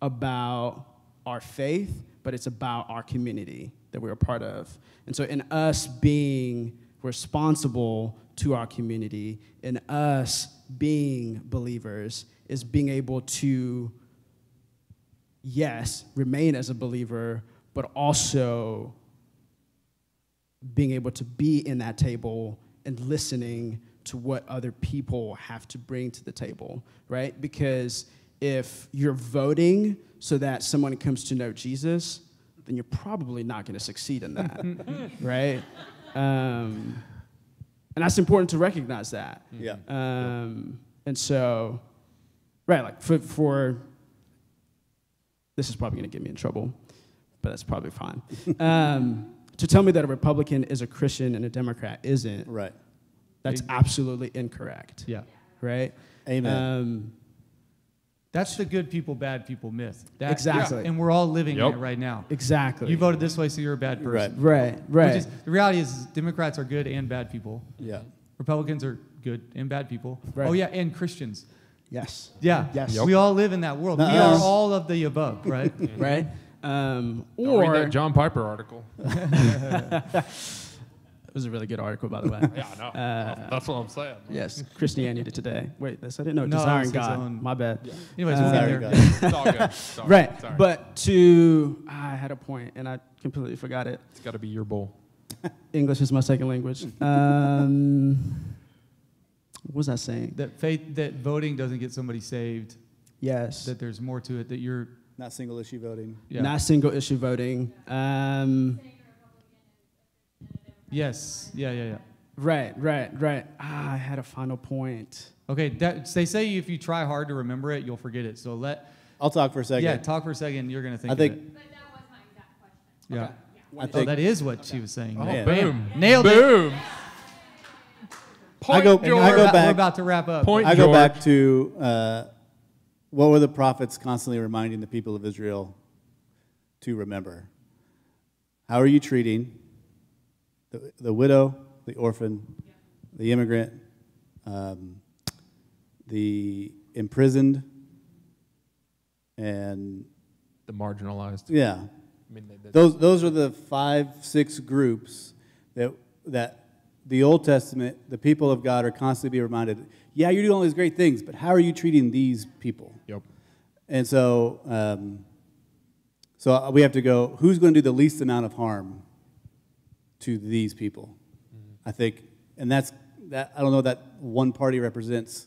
about our faith, but it's about our community that we're a part of. And so, in us being responsible to our community, in us being believers, is being able to, yes, remain as a believer, but also being able to be in that table and listening to what other people have to bring to the table, right? Because if you're voting so that someone comes to know Jesus, then you're probably not going to succeed in that, right? Um, and that's important to recognize that. Yeah. Um, and so, right, like for, for this is probably going to get me in trouble, but that's probably fine. Um, to tell me that a Republican is a Christian and a Democrat isn't, Right. That's absolutely incorrect, Yeah. right? Amen. Um, That's the good people, bad people myth. That- Exactly. And we're all living Yep. it right now. exactly. You voted this way, so you're a bad person. Right. Right, right. Which is, the reality is, Democrats are good and bad people. yeah. Republicans are good and bad people. Right. Oh yeah, and Christians. yes. Yeah. Yes. Yep. We all live in that world. We Nuh-uh. are all of the above, right? Right? Um, Don't read or, that John Piper article. it was a really good article, by the way. Yeah, I know. Uh, That's what I'm saying. yes, Christianity Today. Wait, that's I didn't know. No, Desiring God. own- My bad. Anyways, Uh, we'll Sorry, get there. guys. It's all good. It's all. Right, Sorry. but to I had a point and I completely forgot it. it's got to be your bowl. English is my second language. Um, what was I saying? That faith, that voting doesn't get somebody saved. Yes, That there's more to it. That you're, Not single issue voting. yeah. not single issue voting. Um, yes. Yeah, yeah, yeah. right, right, right. Ah, I had a final point. Okay. That, they say if you try hard to remember it, you'll forget it. So let, I'll talk for a second. yeah, talk for a second. You're gonna think. I of think it. But that was my exact question. Yeah. I Oh, that is what she was saying. Oh, Man. boom. Nailed it. Boom. Point, I go- And George. I we're, go about, back- we're about to wrap up. Point, I go George. back to uh, what were the prophets constantly reminding the people of Israel to remember? How are you treating the, the widow, the orphan, the immigrant, um, the imprisoned, and The marginalized. yeah, I mean, that- those those are the five six groups that that the Old Testament, the people of God, are constantly being reminded. Yeah, you're doing all these great things, but how are you treating these people? Yep. And so, um, so we have to go. Who's going to do the least amount of harm to these people? I think, and that's that. I don't know that one party represents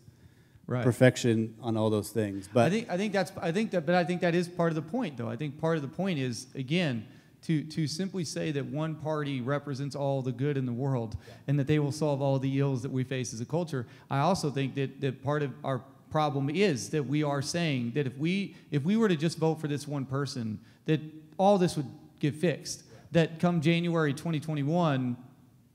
Right. perfection on all those things, but I think I think that's I think that but I think that is part of the point though. I think part of the point is again to to simply say that one party represents all the good in the world and that they will solve all the ills that we face as a culture. I also think that that part of our problem is that we are saying that if we if we were to just vote for this one person that all this would get fixed. That come January 2021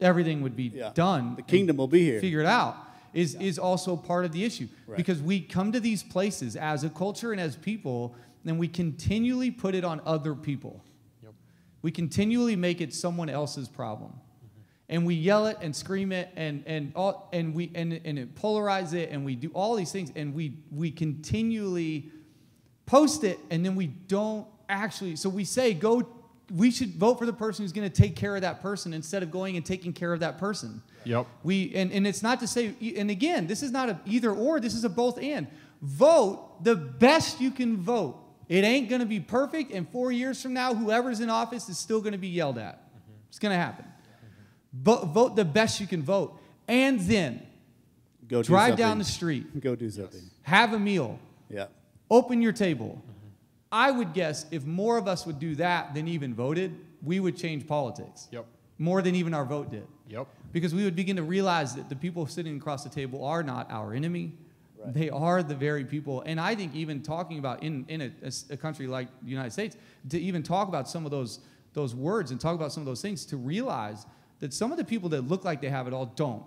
everything would be Yeah. done. The kingdom will be here. Figured out is is also part of the issue Right. because we come to these places as a culture and as people and we continually put it on other people. Yep. We continually make it someone else's problem. Mm-hmm. And we yell it and scream it and and all and we and, and it polarize it and we do all these things and we we continually post it and then we don't actually so we say go we should vote for the person who's going to take care of that person instead of going and taking care of that person. Yep. We and, and it's not to say and again, this is not a either or, this is a both and. Vote the best you can vote. It ain't gonna be perfect, and four years from now, whoever's in office is still gonna be yelled at. Mm-hmm. It's gonna happen. But vote the best you can vote. And then go do drive something. down the street, Go do something. have a meal, Yeah. open your table. I would guess if more of us would do that than even voted, we would change politics. Yep. More than even our vote did. Yep. Because we would begin to realize that the people sitting across the table are not our enemy. They are the very people. And I think even talking about in, in a, a a country like the United States, to even talk about some of those, those words and talk about some of those things, to realize that some of the people that look like they have it all don't.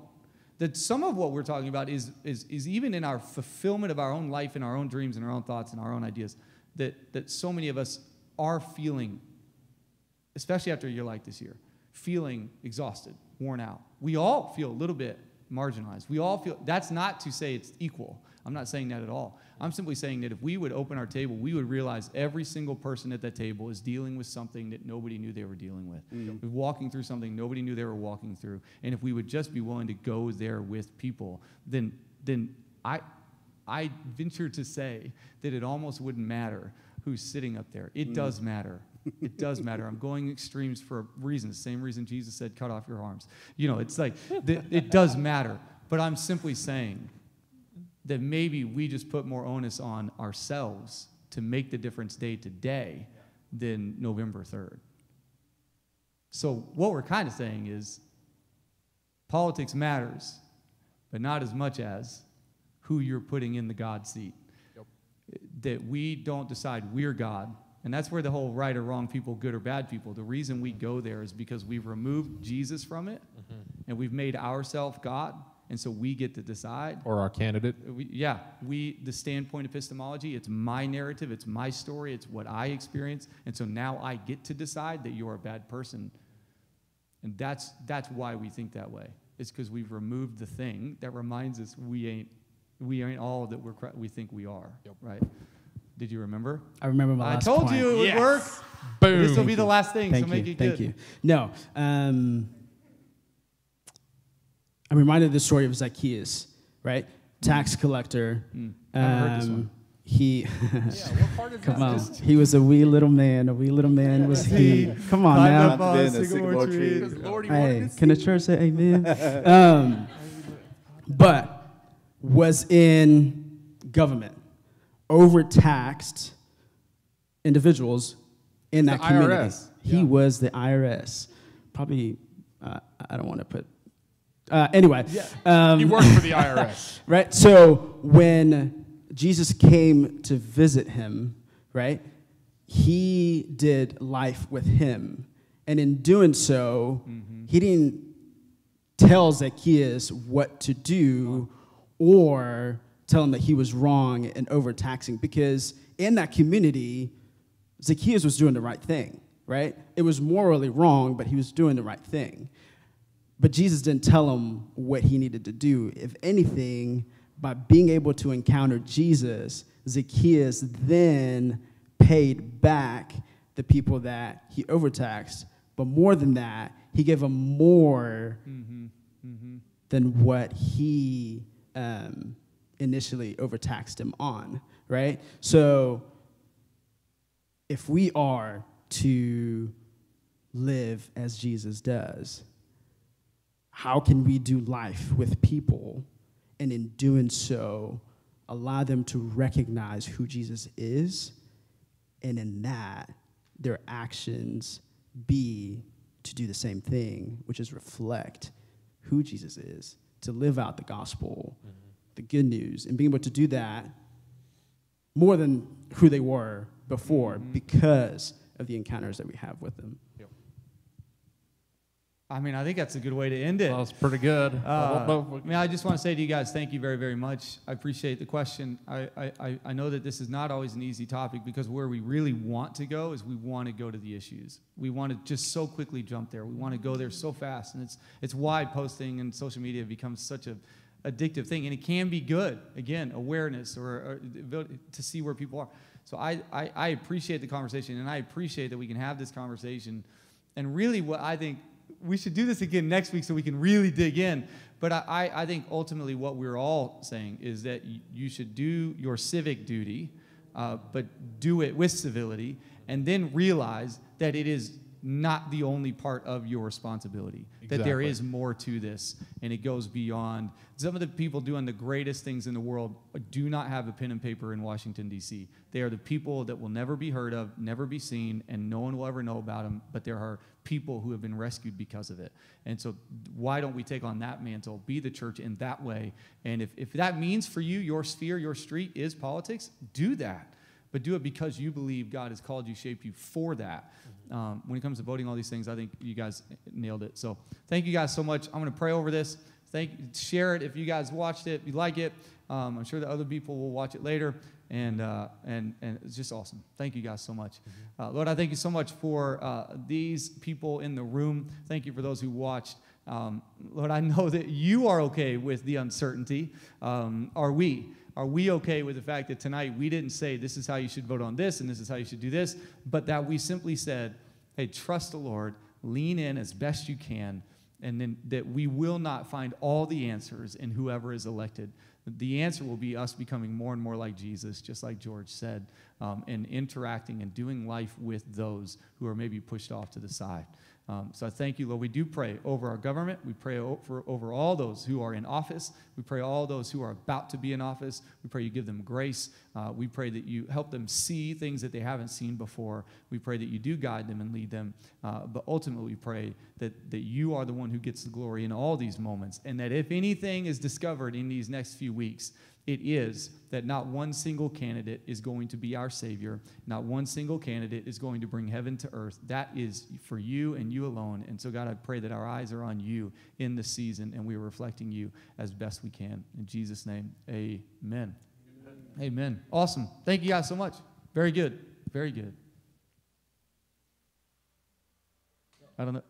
That some of what we're talking about is, is, is even in our fulfillment of our own life and our own dreams and our own thoughts and our own ideas, that, that so many of us are feeling especially after a year like this year, feeling exhausted, worn out. We all feel a little bit marginalized. We all feel that's not to say it's equal. I'm not saying that at all. I'm simply saying that if we would open our table, we would realize every single person at that table is dealing with something that nobody knew they were dealing with. Mm-hmm. We're walking through something nobody knew they were walking through. And if we would just be willing to go there with people, then then I I venture to say that it almost wouldn't matter who's sitting up there. It hmm. does matter. It does matter. I'm going extremes for a reason. Same reason Jesus said, cut off your arms. You know, it's like, th- it does matter. But I'm simply saying that maybe we just put more onus on ourselves to make the difference day to day than November 3rd. So, what we're kind of saying is politics matters, but not as much as who you're putting in the God seat. That we don't decide we're God. And that's where the whole right or wrong people, good or bad people, the reason we go there is because we've removed Jesus from it mm-hmm. and we've made ourselves God. And so we get to decide. Or our candidate. We, yeah, we, the standpoint epistemology, it's my narrative, it's my story, it's what I experience. And so now I get to decide that you're a bad person. And that's, that's why we think that way. It's because we've removed the thing that reminds us we ain't, we ain't all that we're, we think we are. Yep. Right? Did you remember? I remember my I last I told point. you it would Yes. work. Boom. This will be the last thing, Thank so make you. it Thank good. you. No. Um, I'm reminded of the story of Zacchaeus, right? Tax collector. Mm. Haven't heard this Um, one. He, Yeah, what part is come on, he was a wee little man. A wee little man was he. Come on now. up on Been a a sycamore sycamore tree. tree. Lord, Hey, can the church say amen? um, but was in government, overtaxed individuals in that The community. IRS. He Yeah. was the IRS. Probably, uh, I don't want to put. Uh, anyway, um, He worked for the IRS. right? So when Jesus came to visit him, right, he did life with him. And in doing so, he didn't tell Zacchaeus what to do or tell him that he was wrong and overtaxing because in that community, Zacchaeus was doing the right thing, right? It was morally wrong, but he was doing the right thing. but Jesus didn't tell him what he needed to do. If anything, by being able to encounter Jesus, Zacchaeus then paid back the people that he overtaxed. But more than that, he gave them more mm-hmm. Mm-hmm. than what he um, initially overtaxed him on, right? So if we are to live as Jesus does, how can we do life with people and in doing so allow them to recognize who Jesus is and in that their actions be to do the same thing which is reflect who Jesus is to live out the gospel the good news and being able to do that more than who they were before mm-hmm. because of the encounters that we have with them I mean, I think that's a good way to end it. That was pretty good. Uh, I mean, I just want to say to you guys, thank you very, very much. I appreciate the question. I, I- I, know that this is not always an easy topic because where we really want to go is we want to go to the issues. We want to just so quickly jump there. We want to go there so fast, and it's it's why posting and social media becomes such a addictive thing, and it can be good. Again, awareness or, or to see where people are. So I, I, I appreciate the conversation, and I appreciate that we can have this conversation. And really, what I think we should do this again next week so we can really dig in. But I, I think ultimately what we're all saying is that you should do your civic duty, uh, but do it with civility, and then realize that it is not the only part of your responsibility. That there is more to this, and it goes beyond. Some of the people doing the greatest things in the world do not have a pen and paper in Washington, D.C. They are the people that will never be heard of, never be seen, and no one will ever know about them, but there are people who have been rescued because of it. And so, why don't we take on that mantle, be the church in that way? And if, if that means for you, your sphere, your street is politics, do that. But do it because you believe God has called you, shaped you for that. Um, when it comes to voting, all these things, I think you guys nailed it. So thank you guys so much. I'm going to pray over this. Thank, share it if you guys watched it, if you like it. Um, I'm sure that other people will watch it later, and uh, and and it's just awesome. Thank you guys so much, uh, Lord. I thank you so much for uh, these people in the room. Thank you for those who watched. Um, Lord, I know that you are okay with the uncertainty. Um, are we? Are we okay with the fact that tonight we didn't say this is how you should vote on this and this is how you should do this, but that we simply said, hey, trust the Lord, lean in as best you can, and then that we will not find all the answers in whoever is elected. The answer will be us becoming more and more like Jesus, just like George said, um, and interacting and doing life with those who are maybe pushed off to the side. Um, so I thank you, Lord. We do pray over our government. We pray over, over all those who are in office. We pray all those who are about to be in office. We pray you give them grace. Uh, we pray that you help them see things that they haven't seen before. We pray that you do guide them and lead them. Uh, but ultimately, we pray that, that you are the one who gets the glory in all these moments. And that if anything is discovered in these next few weeks, it is that not one single candidate is going to be our Savior. Not one single candidate is going to bring heaven to earth. That is for you and you alone. And so, God, I pray that our eyes are on you in this season and we are reflecting you as best we can. In Jesus' name, amen. Amen. Awesome. Thank you guys so much. Very good. Very good. I don't know.